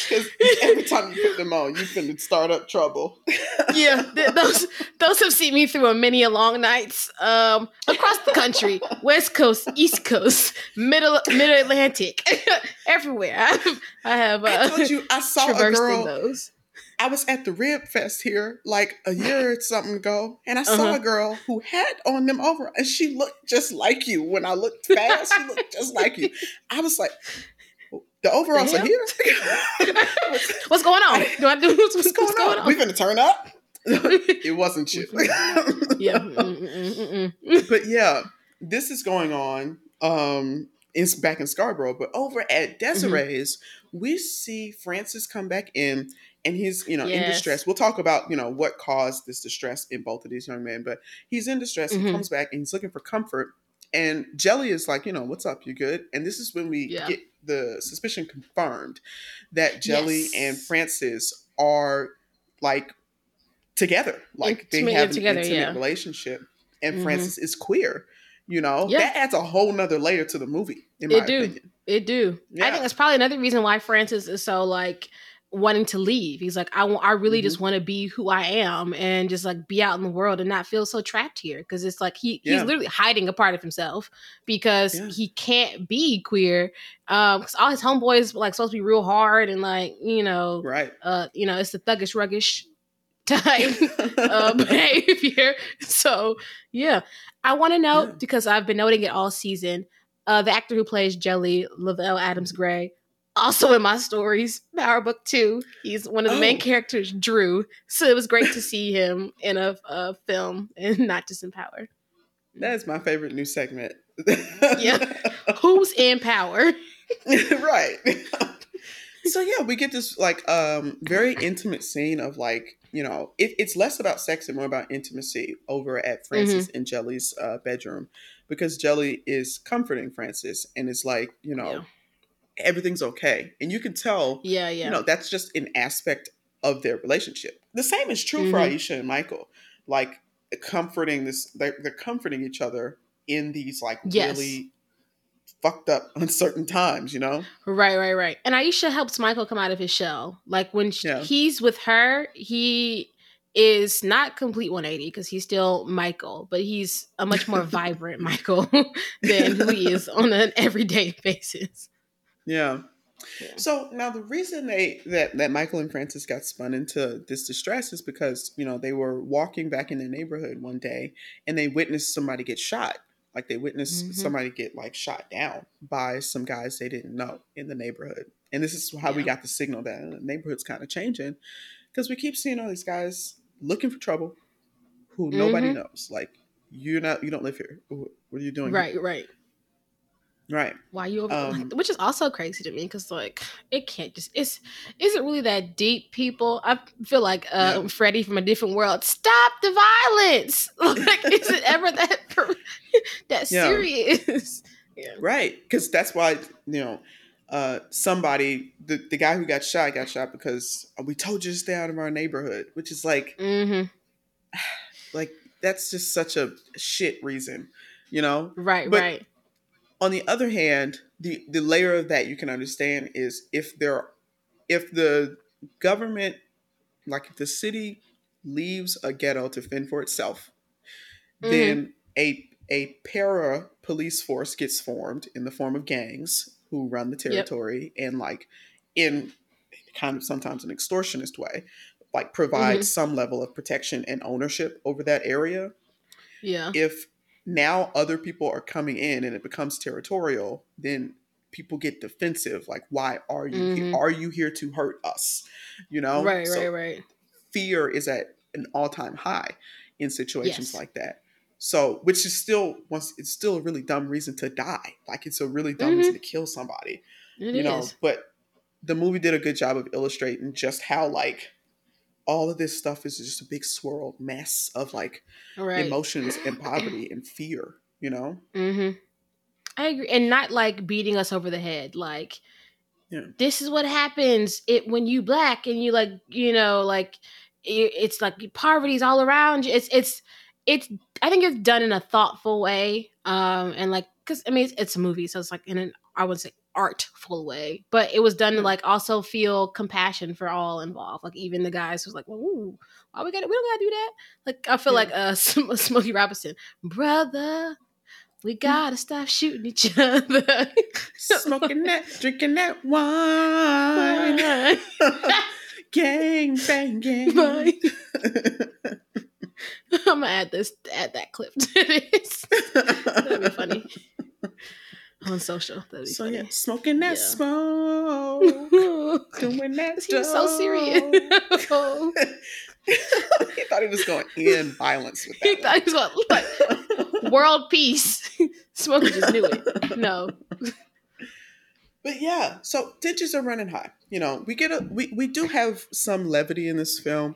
Because every time you put them on, you finna start up trouble. yeah, th- those those have seen me through a many a long nights um, across the country, West Coast, East Coast, Middle Mid Atlantic, everywhere. I have, I uh, told you, I saw a girl. those. I was at the Rib Fest here like a year or something ago, and I saw Uh-huh. a girl who had on them over, and she looked just like you. When I looked fast, she looked just like you. I was like, the overalls are here. What's going on? Do I do what's, What's going on? We're we finna turn up. it wasn't you. yeah. Mm, mm, mm, but yeah, this is going on. Um, it's back in Scarborough, but over Mm-hmm. at Desiree's, we see Francis come back in, and he's you know in distress. We'll talk about you know what caused this distress in both of these young men, but he's in distress. He Mhm. comes back and he's looking for comfort. And Jelly is like, you know, what's up? You good? And this is when we Yeah. get the suspicion confirmed that Jelly Yes. and Francis are like together, like they have together, an intimate yeah. relationship. And Mhm. Francis is queer. You know, Yeah. that adds a whole nother layer to the movie, in my It do. opinion. It do. I think that's probably another reason why Francis is so like wanting to leave. He's like, I want, I really Mm-hmm. just want to be who I am and just like be out in the world and not feel so trapped here. Because it's like he Yeah. he's literally hiding a part of himself because Yeah. he can't be queer. Um, because all his homeboys like supposed to be real hard and like you know, Right. uh, you know, it's the thuggish ruggish type uh, behavior. So yeah, I want to know Yeah. because I've been noting it all season. Uh, the actor who plays Jelly, Lovell Adams-Gray, also in my stories, Power Book Two. He's one of the main Oh. characters, Dru. So it was great to see him in a, a film and not just in Power. that is my favorite new segment. Yeah. Who's in Power? right. so yeah, we get this like um very intimate scene of like you know it, it's less about sex and more about intimacy over at Francis and Jelly's uh, bedroom because Jelly is comforting Francis and it's like you know Yeah. Everything's okay and you can tell Yeah, yeah. you know that's just an aspect of their relationship. The same is true for Mhm. Aisha and Michael, like comforting this they're, they're comforting each other in these like Yes. really fucked up uncertain times, you know. Right, right, right. And Aisha helps Michael come out of his shell. Like when sh Yeah. he's with her, he is not complete 180 because he's still Michael, but he's a much more vibrant Michael than who he is on an everyday basis. Yeah. Yeah. So now the reason they that that Michael and Francis got spun into this distress is because you know they were walking back in their neighborhood one day and they witnessed somebody get shot. Like they witnessed Mhm. somebody get like shot down by some guys they didn't know in the neighborhood. And this is how we got the signal that the neighborhood's kind of changing because we keep seeing all these guys looking for trouble who nobody Mhm. knows. Like you're not you don't live here. What are you doing? here? Right, right. Why you over Um, which is also crazy to me because like it can't just it's is it really that deep people i feel like uh Yeah. freddie from a different world stop the violence like is it ever that that Yeah. serious yeah Right, because that's why you know uh, somebody, the the guy who got shot, got shot because we told you to stay out of our neighborhood, which is like hmm like that's just such a shit reason, you know. right But- right On the other hand, the the layer of that you can understand is if there, if the government, like if the city leaves a ghetto to fend for itself, Mhm. then a a para police force gets formed in the form of gangs who run the territory and like in kind of sometimes an extortionist way like provide Mhm. some level of protection and ownership over that area Yeah. if now other people are coming in and it becomes territorial then people get defensive like why are you Mhm. here are you here to hurt us you know right, So right, right. fear is at an all-time high in situations Yes. like that so which is still once it's still a really dumb reason to die like it's a really dumb reason to kill somebody It you is. know but the movie did a good job of illustrating just how like all of this stuff is just a big swirled mess of like right. emotions and poverty and fear you know hmm I agree, and not like beating us over the head. Like, Yeah. this is what happens it when you black and you like, you know, like it, it's like poverty's all around you. It's it's it's. I think it's done in a thoughtful way, um, and like because I mean it's, it's a movie, so it's like in an I would say artful way, but it was done to like also feel compassion for all involved. Like even the guys was like, well, ooh, why we got to we don't gotta do that. Like I feel Yeah. like uh Sm- Smokey Robinson, brother. We gotta stop shooting each other. smoking that drinking that wine gang bang gang Bye. I'm gonna add this, add that clip to this. That'd be funny on social. So funny. yeah smoking that Yeah. smoke doing that he was so serious. he thought he was going to end violence with that. he that. thought he was what, like world peace. Smokey just knew it. No. But yeah, so tensions are running high. You know, we get a we, we do have some levity in this film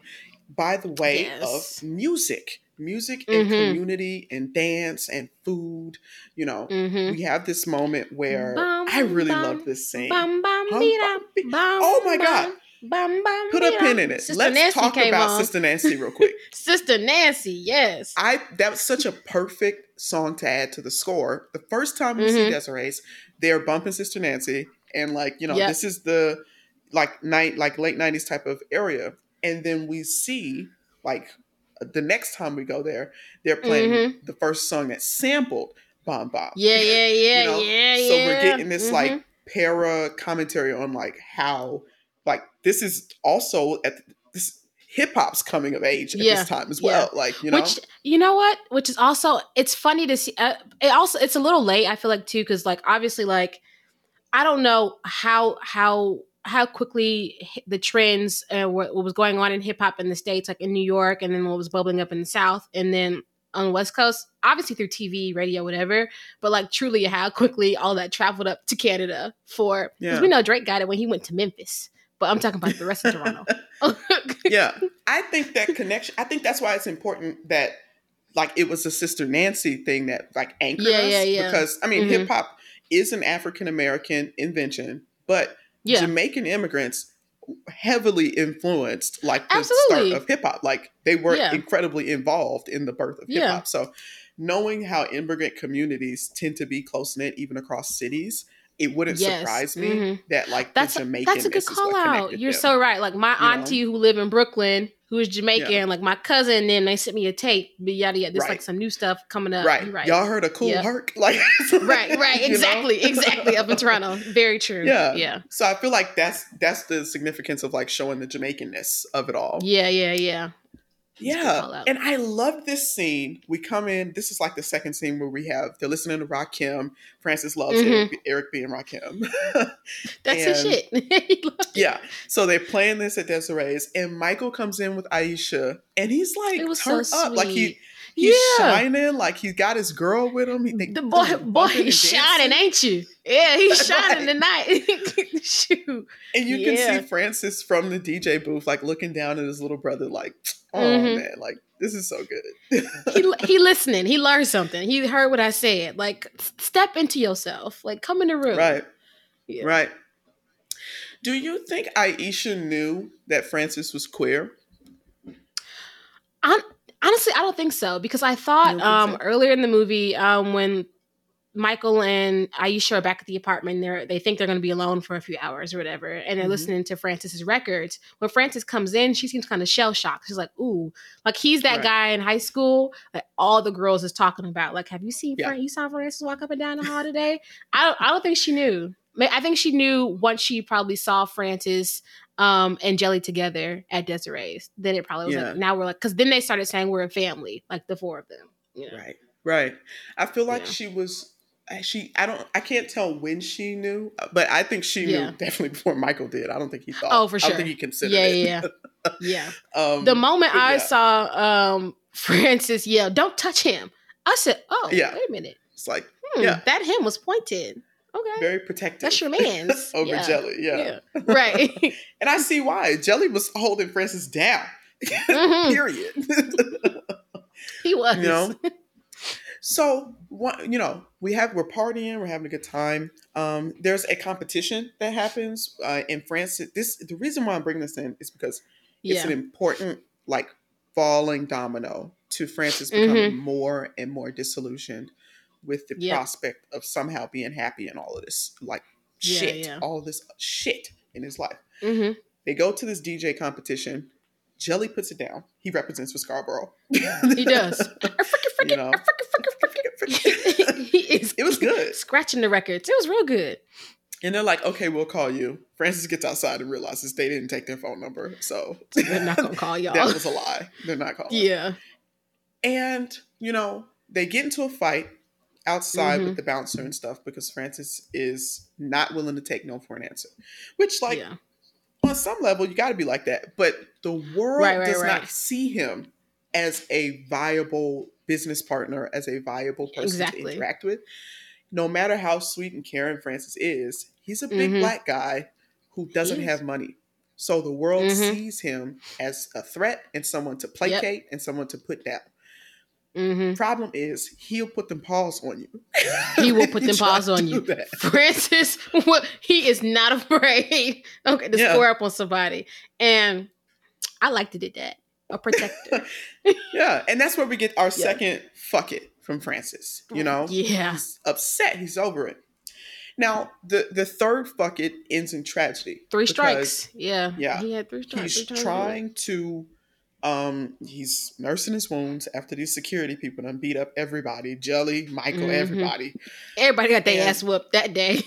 by the way Yes. of music. Music and Mhm. community and dance and food. You know, Mm-hmm. we have this moment where Bum, I really bum, love this scene. Bum, bum, Bum, beat bum, bum, Oh my God. Put a pin in it. Sister Let's Nancy talk about on. Sister Nancy real quick. Sister Nancy, yes. I that was such a perfect song to add to the score. The first time we see Mhm. Desiree's, they're bumping Sister Nancy, and like you know, Yep. this is the like night like late nineties type of area, and then we see like the next time we go there, they're playing the first song that sampled Bam Bam. Mm-hmm. Yeah, yeah, yeah, You know? yeah, so yeah. we're getting this Mhm. like para commentary on like how like this is also at this hip hop's coming of age at Yeah, this time as yeah. well. Like you know, Which you know what? Which is also it's funny to see. Uh, it also it's a little late. I feel like too because like obviously like I don't know how how how quickly the trends uh, what, what was going on in hip hop in the states, like in New York, and then what was bubbling up in the South, and then on the West Coast, obviously through TV, radio, whatever. But like truly, how quickly all that traveled up to Canada for because Yeah. we know Drake got it when he went to Memphis. But I'm talking about the rest of Toronto. yeah i think that connection i think that's why it's important that like it was a sister nancy thing that like anchored Yeah, us yeah, yeah. because i mean Mhm. hip-hop is an african american invention but yeah, jamaican immigrants heavily influenced like the Absolutely. start of hip-hop like they were Yeah. incredibly involved in the birth of hip-hop so knowing how immigrant communities tend to be close-knit even across cities it wouldn't Yes. surprise me Mhm. that like that's the Jamaican that's a good call out. You're them. so right. Like my You know? auntie who live in Brooklyn, who is Jamaican, like my cousin, then they sent me a tape. But yada yada. There's Right. like some new stuff coming up. right. Right. Y'all heard a Kool Yeah. Herc? Like right, right, you know? exactly, exactly. Up in Toronto, very true. Yeah. yeah, So I feel like that's that's the significance of like showing the Jamaicanness of it all. yeah, yeah, yeah. Yeah. And I love this scene. We come in, this is like the second scene where we have they're listening to Rakim. Francis loves Mhm. Eric, Eric being Rakim. That's his shit. He loved it. yeah. So they're playing this at Desiree's, and Michael comes in with Aisha, and he's like It was turned so up. Like he. He's Yeah. shining, like he's got his girl with him. He, The boy, boy, he's shining, ain't you? Yeah, he's shining tonight. Shoot. And you can see Francis from the DJ booth, like looking down at his little brother, like, oh Mhm. man, like this is so good. he he listening. He learned something. He heard what I said. Like step into yourself. Like come in the room. right, Yeah. right. Do you think Aisha knew that Francis was queer? Honestly, I don't think so because I thought um so? earlier in the movie um when Michael and Aisha are back at the apartment. They're they think they're going to be alone for a few hours or whatever, and they're Mhm. listening to Francis's records. When Francis comes in, she seems kind of shell shocked. She's like, "Ooh, like he's that Right. guy in high school that all the girls is talking about. Like, have you seen Yeah. Fran- you saw Francis walk up and down the hall today? I don't. I don't think she knew. I think she knew once she probably saw Francis um and Jelly together at Desiree's. Then it probably was Yeah. like now we're like because then they started saying we're a family, like the four of them. You know? Right. Right. I feel like Yeah. she was uh, she I don't I can't tell when she knew, but I think she Yeah. knew definitely before Michael did. I don't think he thought. Oh, for sure. I don't think he considered Yeah, it. yeah, Yeah. um, The moment I yeah. saw um Francis yell, "Don't touch him," I said, "Oh, Yeah. wait a minute. it's like Hmm, Yeah. that him was pointed. Okay, very protective. that's your man's over yeah. Jelly. Yeah. Yeah, right. And I see why. Jelly was holding Francis down. Mhm. Period. he was. you know so you know we have we're partying we're having a good time um there's a competition that happens uh in france this the reason why i'm bringing this in is because it's an important like falling domino to francis becoming Mhm. more and more disillusioned with the Yep. prospect of somehow being happy in all of this like Yeah, shit yeah. all this shit in his life hmm they go to this dj competition jelly puts it down he represents for scarborough he does. you know he is. It was good. Scratching the records. It was real good. And they're like, okay, we'll call you. Francis gets outside and realizes they didn't take their phone number. So They're not gonna call y'all. that was a lie. They're not calling. yeah. And, you know, they get into a fight outside Mhm. with the bouncer and stuff because Francis is not willing to take no for an answer. Which, like, yeah. on some level, you got to be like that. But the world Right, right, does right. not see him as a viable business partner, as a viable person Exactly. to interact with. No matter how sweet and caring Francis is, he's a big Mhm. black guy who doesn't have money. So the world Mhm. sees him as a threat and someone to placate and someone to put down. Hmm Problem is, he'll put them paws on you. He will put He them paws on you. that. Francis, what he is not afraid. Okay, to Yeah. square up on somebody, and I like to do that. A protector. Yeah, and that's where we get our second fuck it from Francis. You know, Yeah. he's upset. He's over it. Now, the the third fuck it ends in tragedy. Three strikes. Yeah. yeah, He had three strikes. He's Three trying to. Um, he's nursing his wounds after these security people done beat up everybody. Jelly, Michael, Mhm. everybody. Everybody got their ass whooped that day.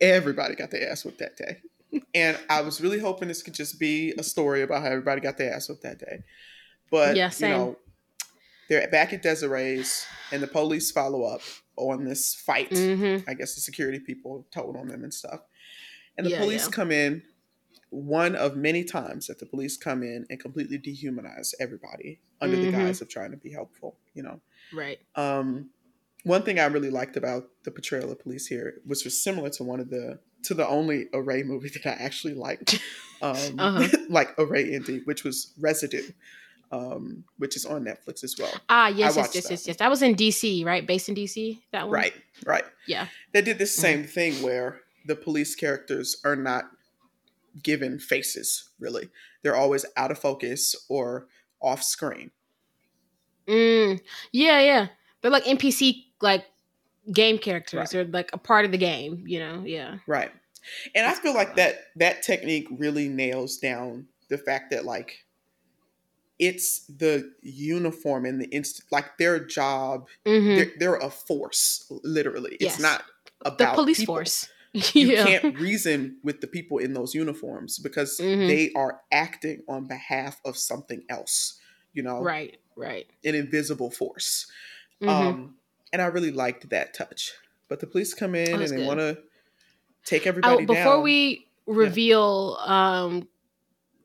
Everybody got their ass whooped that day. And I was really hoping this could just be a story about how everybody got their ass whooped that day. But Yeah, you know, they're back at Desiree's and the police follow up on this fight. hmm I guess the security people told on them and stuff. And the Yeah, police yeah. come in one of many times that the police come in and completely dehumanize everybody under the Mhm. guise of trying to be helpful, you know. Right. Um, one thing I really liked about the portrayal of police here, which was similar to one of the to the only Array movie that I actually liked, um, Uh-huh. like Array Indie, which was Residue, um, which is on Netflix as well. Ah, yes, yes, yes, that yes, yes. That was in DC, right? Based in DC. That one. Right, right. Yeah. They did this Mm-hmm. same thing where the police characters are not given faces. Really, they're always out of focus or off screen. Mm, yeah, yeah. They're like NPC, like game characters. Right. They're like a part of the game. You know. Yeah. Right. And I feel like that that technique really nails down the fact that like it's the uniform and the inst like their job hmm they're, they're a force literally Yes. it's not about The police people. force. you yeah. can't reason with the people in those uniforms because Mhm. they are acting on behalf of something else you know Right. Right. an invisible force Mhm. um and i really liked that touch but the police come in Oh, and they want to take everybody Oh, before down we reveal um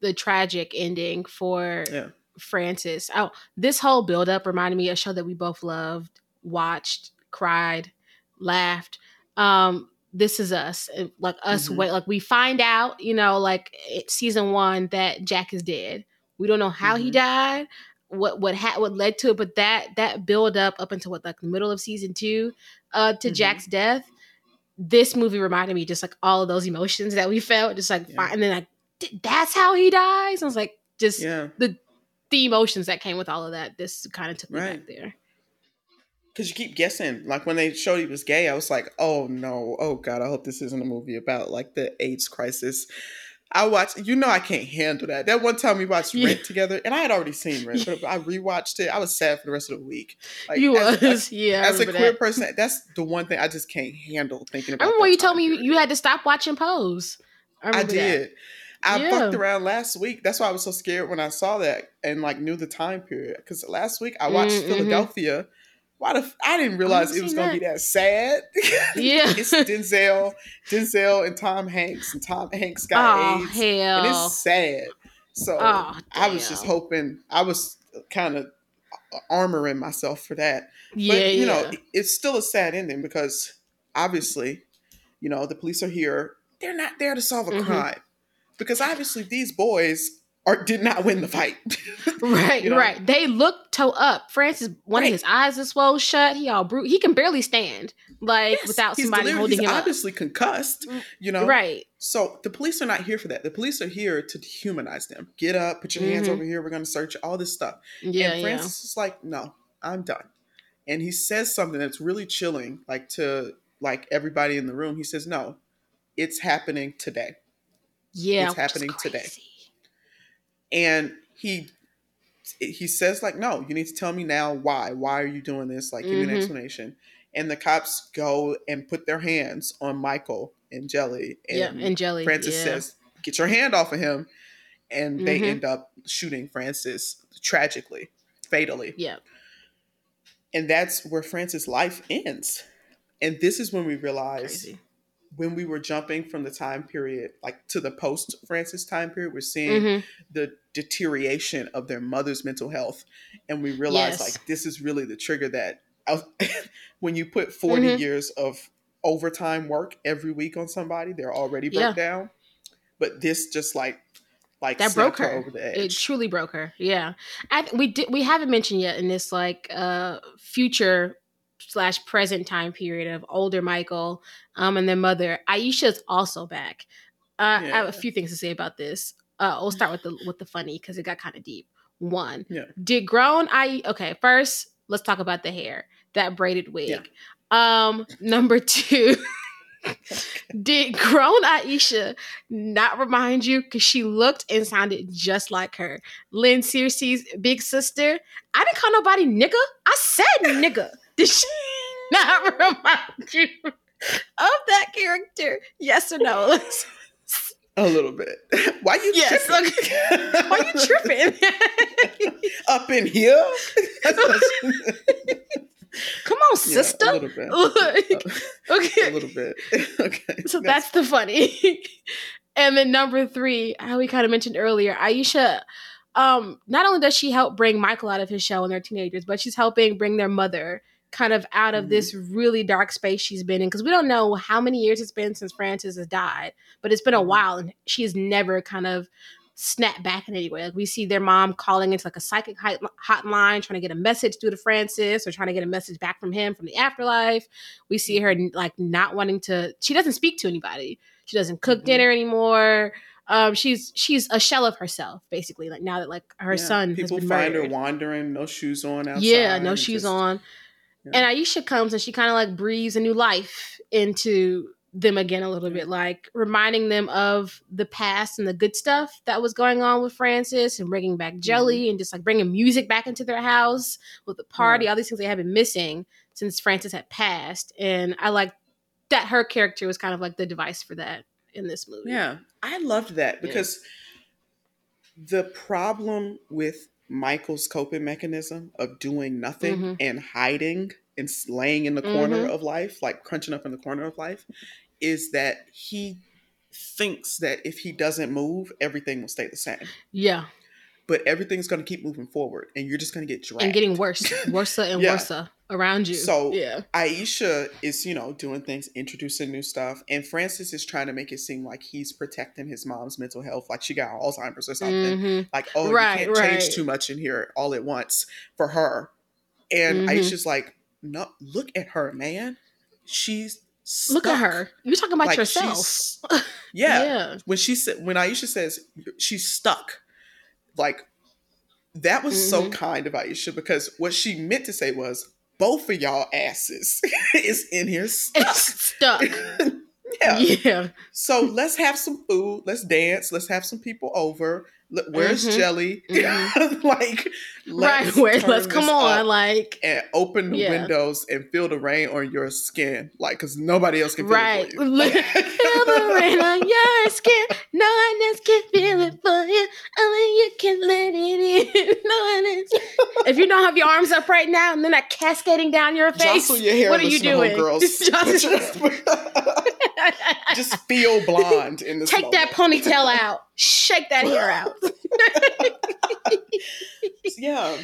the tragic ending for yeah Francis. Oh, this whole build up reminded me of a show that we both loved, watched, cried, laughed. Um, this is us, like us. Mhm. Wait, like we find out, you know, like it, season one that Jack is dead. We don't know how he Mhm. died, what what ha- what led to it, but that that build up up until what like the middle of season two, uh, to Mhm. Jack's death. This movie reminded me just like all of those emotions that we felt, just like, Yeah. and then like that's how he dies. I was like, just yeah the emotions that came with all of that. This kind of took me Right. back there. Because you keep guessing. Like when they showed he was gay, I was like, oh no, oh god, I hope this isn't a movie about like the AIDS crisis. I watched, you know, I can't handle that. That one time we watched Yeah. Rent together, and I had already seen Rent, but I rewatched it. I was sad for the rest of the week. Like, you as, was, as, yeah. As a queer that. person, that's the one thing I just can't handle thinking about. I remember when you told me you, you had to stop watching Pose. I, I remember that. did. I Yeah. fucked around last week. That's why I was so scared when I saw that and like knew the time period. Because last week I watched Mm, mhm. Philadelphia. Why the f- I didn't realize it was gonna be that sad. Yeah. it's Denzel, Denzel and Tom Hanks, and Tom Hanks got Oh AIDS, hell! and it's sad. So Oh, I was just hoping. I was kind of armoring myself for that. yeah, But you know, yeah. it- it's still a sad ending because obviously, you know, the police are here. They're not there to solve a Mhm. crime because obviously these boys are did not win the fight. Right, you know? right. They look toe up. Francis, one Right. of his eyes is swole shut. He all brute. He can barely stand, like Yes, without somebody holding he's him obviously concussed. You know. Right. So the police are not here for that. The police are here to dehumanize them. Get up, put your hands Mhm. over here. We're going to search all this stuff. Yeah, and yeah. Francis is like, no, I'm done. And he says something that's really chilling, like to like everybody in the room. He says, no, it's happening today. Yeah, it's happening today. And he he says, like, no, you need to tell me now why. Why are you doing this? Like, give me an Mhm. explanation. And the cops go and put their hands on Michael and Jelly. And yeah, and Jelly. Francis yeah. says, "Get your hand off of him," and they Mhm. end up shooting Francis tragically, fatally, "Yeah, and that's where Francis' life ends. And this is when we realize crazy." When we were jumping from the time period, like to the post Francis time period, we're seeing Mhm. the deterioration of their mother's mental health, and we realize Yes. like this is really the trigger that when you put 40 Mhm. years of overtime work every week on somebody, they're already broke Yeah. down. But this just like like That broke her. over the It truly broke her. Yeah, I, we did. We haven't mentioned yet in this like uh future slash present time period of older Michael, um, and their mother Aisha's also back. Uh, I have a few things to say about this. Uh, we'll start with the with the funny because it got kind of deep. One, Yeah. did grown I okay? First, let's talk about the hair, that braided wig. Um, number two. Did grown Aisha not remind you because she looked and sounded just like her? Lynn Searcy's big sister. I didn't call nobody nigga. I said nigga. Did she not remind you of that character? Yes or no? A little bit. Why you Yes, tripping? Why you tripping? Up in here? Come on, Yeah, sister. a little bit. Like, a little bit. okay. So that's the funny. and then number three, how we kind of mentioned earlier, Aisha. Um, not only does she help bring Michael out of his shell when they're teenagers, but she's helping bring their mother kind of out of Mhm. this really dark space she's been in. Because we don't know how many years it's been since Francis has died, but it's been a Mhm. while, and she has never kind of snapped back in any way. Like we see their mom calling into like a psychic hot- hotline, trying to get a message through to Francis, or trying to get a message back from him from the afterlife. We see her like not wanting to. She doesn't speak to anybody. She doesn't cook Mhm. dinner anymore. Um, she's she's a shell of herself, basically. Like now that like her Yeah, son has People find murdered. her wandering, no shoes on outside. yeah, no shoes just- on. Yeah. And Aisha comes and she kind of like breathes a new life into them again a little bit, like reminding them of the past and the good stuff that was going on with Francis and bringing back Jelly Mm-hmm. and just like bringing music back into their house with the party, all these things they have been missing since Francis had passed. And I like that her character was kind of like the device for that in this movie. Yeah, I loved that Yeah. because the problem with Michael's coping mechanism of doing nothing Mhm. and hiding and laying in the corner Mhm. of life, like crunching up in the corner of life, is that he thinks that if he doesn't move, everything will stay the same. Yeah. But everything's going to keep moving forward, and you're just going to get dragged. And getting worse, worse and Yeah. worse around you. So- yeah. Aisha is, you know, doing things, introducing new stuff, and Francis is trying to make it seem like he's protecting his mom's mental health, like she got Alzheimer's or something. Mhm. Like, oh, Right, you can't right. change too much in here all at once for her. And Mhm. Aisha's like, no, look at her, man. She's Look at her. You're talking about Like, yourself. Yeah. yeah. When she said, when Aisha says she's stuck, like that was so Mhm. kind of Aisha because what she meant to say was, both of y'all asses is in here stuck. It's stuck. yeah. Yeah. So let's have some food. Let's dance. Let's have some people over. Where's Mhm. Jelly? Mhm. like, right. let's Where turn let's come on. Like and open the Yeah. windows and feel the rain on your skin, like, because nobody else can feel right. it for you. Look- Feel the rain on your skin. No one else can feel it for you. Only you can let it in. No one else. If you don't have your arms up right now and they're not cascading down your face, Jostle your hair. what are you doing? girls Just feel blonde in this. Take that ponytail out. Shake that hair out. Yeah.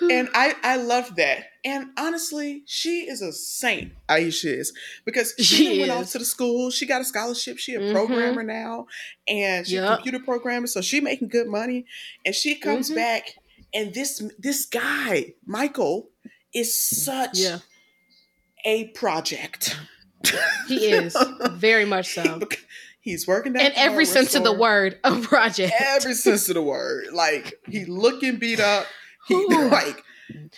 And I, I love that. And honestly, she is a saint. Aisha is because she, She went off to the school. She got a scholarship. She a Mhm. programmer now, and she's a computer programmer. So she making good money. And she comes Mhm. back, and this this guy Michael is such Yeah, a project. he is very much so. He's working at In every sense of the word, a project. Every sense of the word. Like he looking beat up. He Ooh. like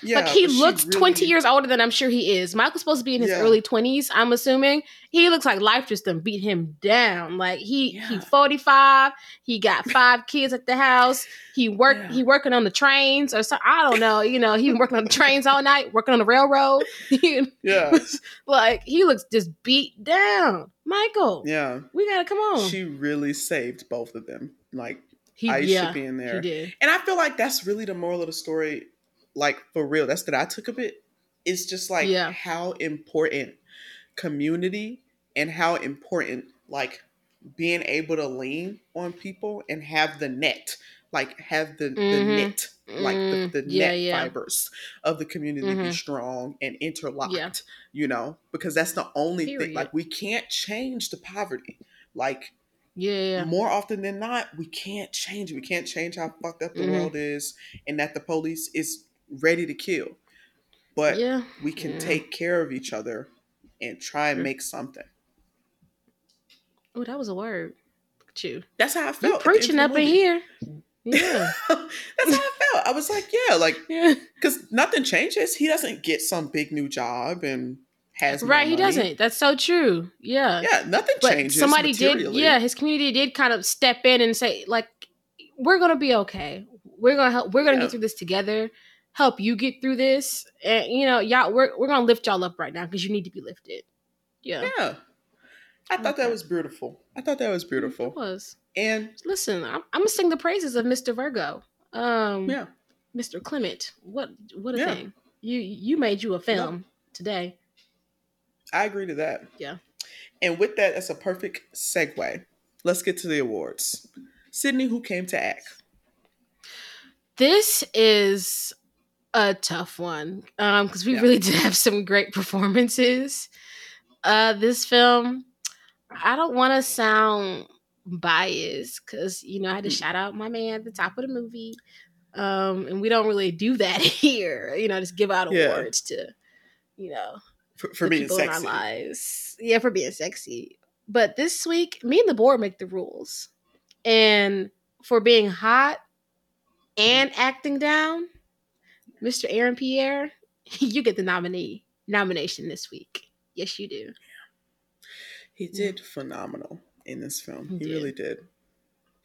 yeah. like he looks 20 years older than I'm sure he is. Michael's supposed to be in his Yeah. early 20s, I'm assuming. He looks like life just done beat him down. Like he he Yeah. 45, he got five kids at the house. He work Yeah. he working on the trains or something. I don't know. You know, he been working on the trains all night, working on the railroad. Yeah. like he looks just beat down. Michael, Yeah. we gotta come on. She really saved both of them. Like he, Aisha yeah, being he there. did. And I feel like that's really the moral of the story, like for real. That's that I took of it. It's just like Yeah. how important community and how important like being able to lean on people and have the net, like have the, the Mhm. net, like the, Mm, the yeah, net yeah. fibers of the community be Mhm. strong and interlocked, Yeah. you know, because that's the only thing. Like we can't change the poverty. Like Yeah, more often than not, we can't change it. We can't change how fucked up the Mhm. world is and that the police is ready to kill. But yeah. we can yeah. take care of each other and try and make something. Oh, that was a word. You. That's how I You felt. the preaching up in here. Yeah. That's how I felt. I was like, yeah, like, yeah. because nothing changes. He doesn't get some big new job and has Right, he money. doesn't. That's so true. Yeah. Yeah, nothing but changes. somebody did yeah, his community did kind of step in and say like we're to be okay. We're to help we're to Yeah. get through this together. Help you get through this. And you know, y'all we're we're going to lift y'all up right now cuz you need to be lifted. Yeah. Yeah. I thought that was beautiful. I thought that was It beautiful. was. And Listen, I'm, I'm to sing the praises of Mr. Virgo. Um yeah, Mr. Clement. What what a Yeah. thing. You you made you a film today. I agree to that. Yeah. And with that, that's a perfect segue. Let's get to the awards. Sydney, who came to act? This is a tough one um because we Yeah. really did have some great performances. Uh, this film, I don't want to sound biased because you know I had to Mm. shout out my man at the top of the movie, um, and we don't really do that here. You know, just give out Yeah. awards to, you know, For, for being sexy. in our lives. Yeah, for being sexy. But this week, me and the board make the rules. And for being hot and acting down, Mr. Aaron Pierre, you get the nominee nomination this week. Yes, you do. He did phenomenal in this film. He He, did. really did.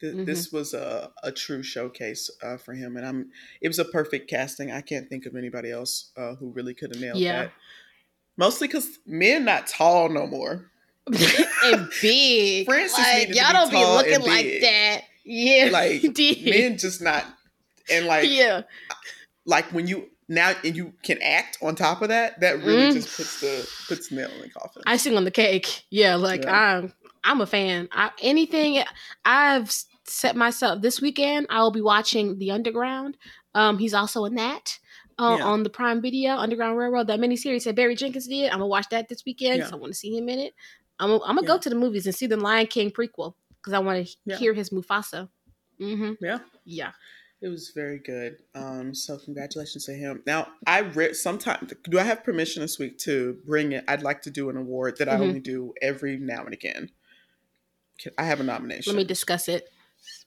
Th- Mhm. This was a, a true showcase uh, for him, and I'm. It was a perfect casting. I can't think of anybody else uh, who really could have nailed Yeah. that. Mostly because men not tall no more. and big. Francis like, y'all be don't be tall looking like that. Yeah. Like men just not. And like yeah. Like when you now and you can act on top of that, that really Mm. just puts the puts the nail in the coffin. icing on the cake. Yeah, like Yeah. I'm I'm a fan. I, anything I've set myself this weekend, I will be watching The Underground. Um, he's also in that. Uh, Yeah. On the Prime Video, Underground Railroad, that miniseries that Barry Jenkins did. I'm gonna watch that this weekend because Yeah. I want to see him in it. I'm gonna, I'm gonna go to the movies and see the Lion King prequel because I want to hear his Mufasa. Mm-hmm. yeah. Yeah. It was very good. Um, so congratulations to him. Now I read sometimes. Do I have permission this week to bring it? I'd like to do an award that I Mhm. only do every now and again. I have a nomination. Let me discuss it.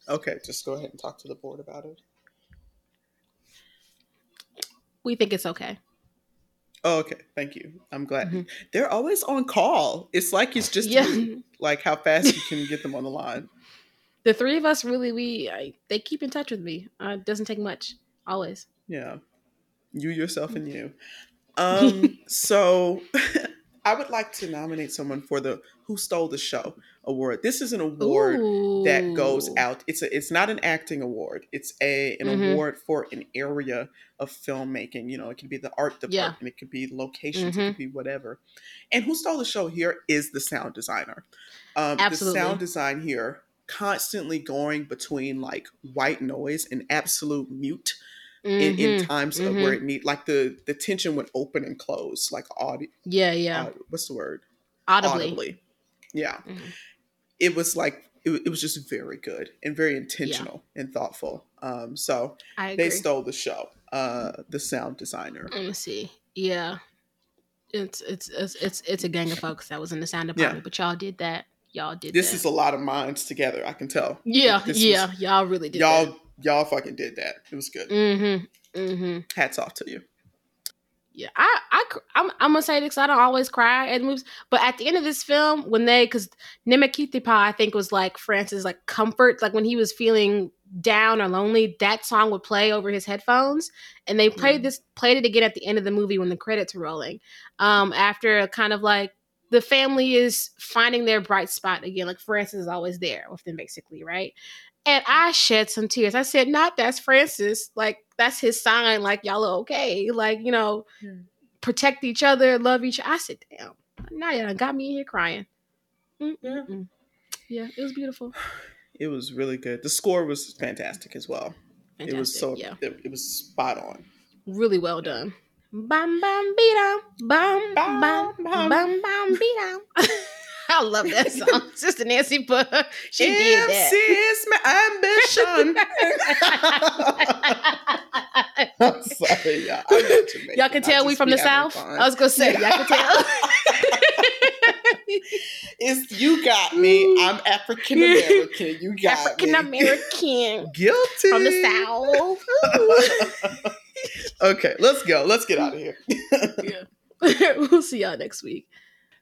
okay, just go ahead and talk to the board about it. We think it's okay. Oh, okay. Thank you. I'm glad. Mhm. They're always on call. It's like it's just Yeah. like how fast you can get them on the line. The three of us really we I, they keep in touch with me. Uh, it doesn't take much. Always. Yeah. You yourself and you. Um so I would like to nominate someone for the Who Stole the Show award. This is an award that goes out. It's a it's not an acting award. It's a an Mhm. award for an area of filmmaking. You know, it could be the art Yeah. department, it could be locations, it Mhm. could be whatever. And who stole the show here is the sound designer. Um, Absolutely. The sound design here constantly going between like white noise and absolute mute in, in Mhm. times of where it need like the the tension would open and close like audio. Yeah, yeah. what's the word? Audibly. Yeah. Mhm. It was like it, it was just very good and very intentional and thoughtful. Um, so I they stole the show. Uh, the sound designer. Let me see. Yeah. It's it's it's it's it's a gang of folks that was in the sound Yeah. department, but y'all did that. Y'all did This that. is a lot of minds together. I can tell. yeah, this was- yeah. y'all really did y'all that. y'all fucking did that. It was good. Mm-hmm. Mm-hmm. Hats off to you. Yeah, I, I, I'm, I'm gonna say this I don't always cry at movies, but at the end of this film, when they, because Nemakitipa, I think was like Francis' like comfort, like when he was feeling down or lonely, that song would play over his headphones, and they played Mhm. this, played it again at the end of the movie when the credits were rolling, um, after kind of like the family is finding their bright spot again, like Francis is always there with them, basically, right? And I shed some tears. I said, "Not that's Francis. Like that's his sign. Like y'all are okay. Like you know, Yeah. protect each other, love each." other. I said, "Damn, now you got me in here crying." Yeah. Mm-mm-mm. Yeah, it was beautiful. It was really good. The score was fantastic as well. Fantastic. It was so yeah, it, it was spot on. really well done. Bam bam beat bam bam Bam, bam bam. bam beat. I love that song. Sister Nancy, but she did MC is my ambition. I'm sorry, y'all. I'm not Jamaican. Y'all can tell we from the south. fun. I was gonna say, y'all can tell. it's you got me. I'm African American. You got African me. American Guilty from the south. okay, let's go. Let's get out of here. yeah. we'll see y'all next week.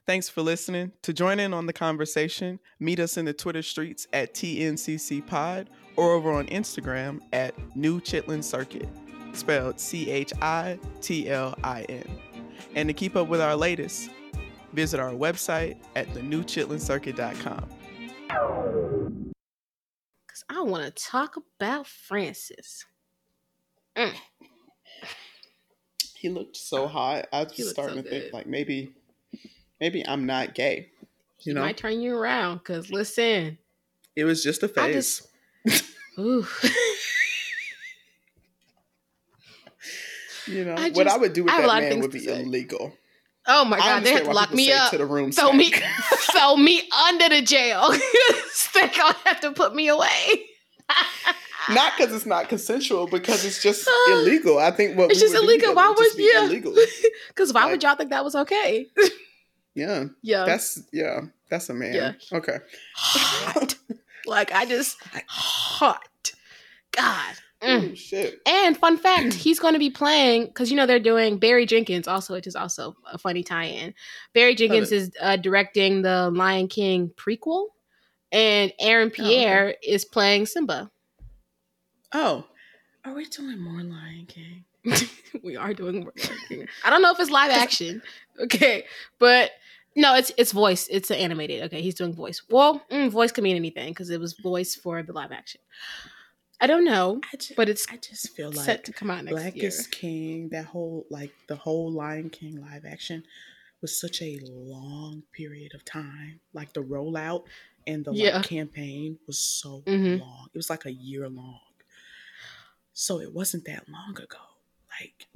Thanks for listening. To join in on the conversation, meet us in the Twitter streets at TNCC Pod or over on Instagram at New Chitlin Circuit, spelled C H I T L I N. And to keep up with our latest, visit our website at thenewchitlincircuit.com. Cause I want to talk about Francis. Mm. He looked so hot. I was He starting so to think good. like maybe, maybe I'm not gay. You know, Might turn you around. Cause listen, it was just a phase. just- ooh, you know, I what I would do with that man would be illegal. oh my god, they have to lock me up. To the room Throw me, throw me under the jail. they gonna have to put me away. Not because it's not consensual, because it's just illegal. I think what It's just illegal. Why would would- yeah. illegal? Cause why would y'all think that was okay? Yeah, Yeah, that's yeah, that's a man. Yeah. Okay. hot. like I just hot. God. Mm. Oh, shit. And fun fact, he's going to be playing because you know they're doing Barry Jenkins also, which is also a funny tie-in. Barry Jenkins is uh, directing the Lion King prequel, and Aaron okay. Pierre is playing Simba. Oh, are we doing more Lion King? we are doing more Lion King. I don't know if it's live action, okay, but no, it's it's voice. It's animated. Okay, he's doing voice. Well, mm, voice can mean anything because it was voice for the live action. I don't know, I just, but it's I just feel like set to come out next Black year. is King. That whole like the whole Lion King live action was such a long period of time. Like the rollout and the Yeah. like, campaign was so Mhm. long. It was like a year long. So it wasn't that long ago. Like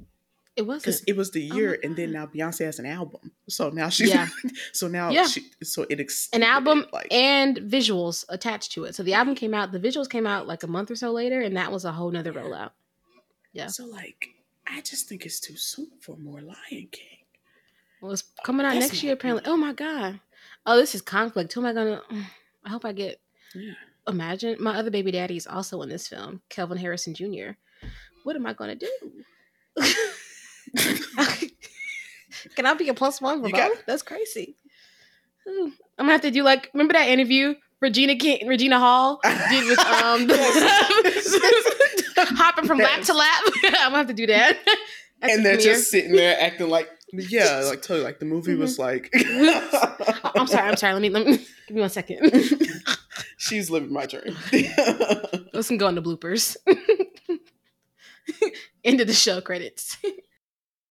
It wasn't. because it was the Oh year, my and then now Beyonce has an album. So now she's Yeah. so now Yeah. she so it an album like and visuals attached to it. So the album came out, the visuals came out like a month or so later, and that was a whole nother Yeah. rollout. yeah. So like I just think it's too soon for more Lion King. Well, it's coming out That's next year, apparently. opinion. Oh my god. Oh, this is conflict. Who am I gonna? I hope I get. Yeah. Imagine my other baby daddy is also in this film, Kelvin Harrison Jr. What am I gonna do? Can I be a plus one for You both? got- That's crazy. Ooh. I'm gonna have to do like remember that interview Regina King, Regina Hall did with um hopping from lap to lap. I'm gonna have to do that. At the and they're premiere. just sitting there acting like, yeah, like totally like the movie was like. I'm sorry. I'm sorry. Let me let me give me one second. She's living my dream. Let's go into bloopers. End of the show credits.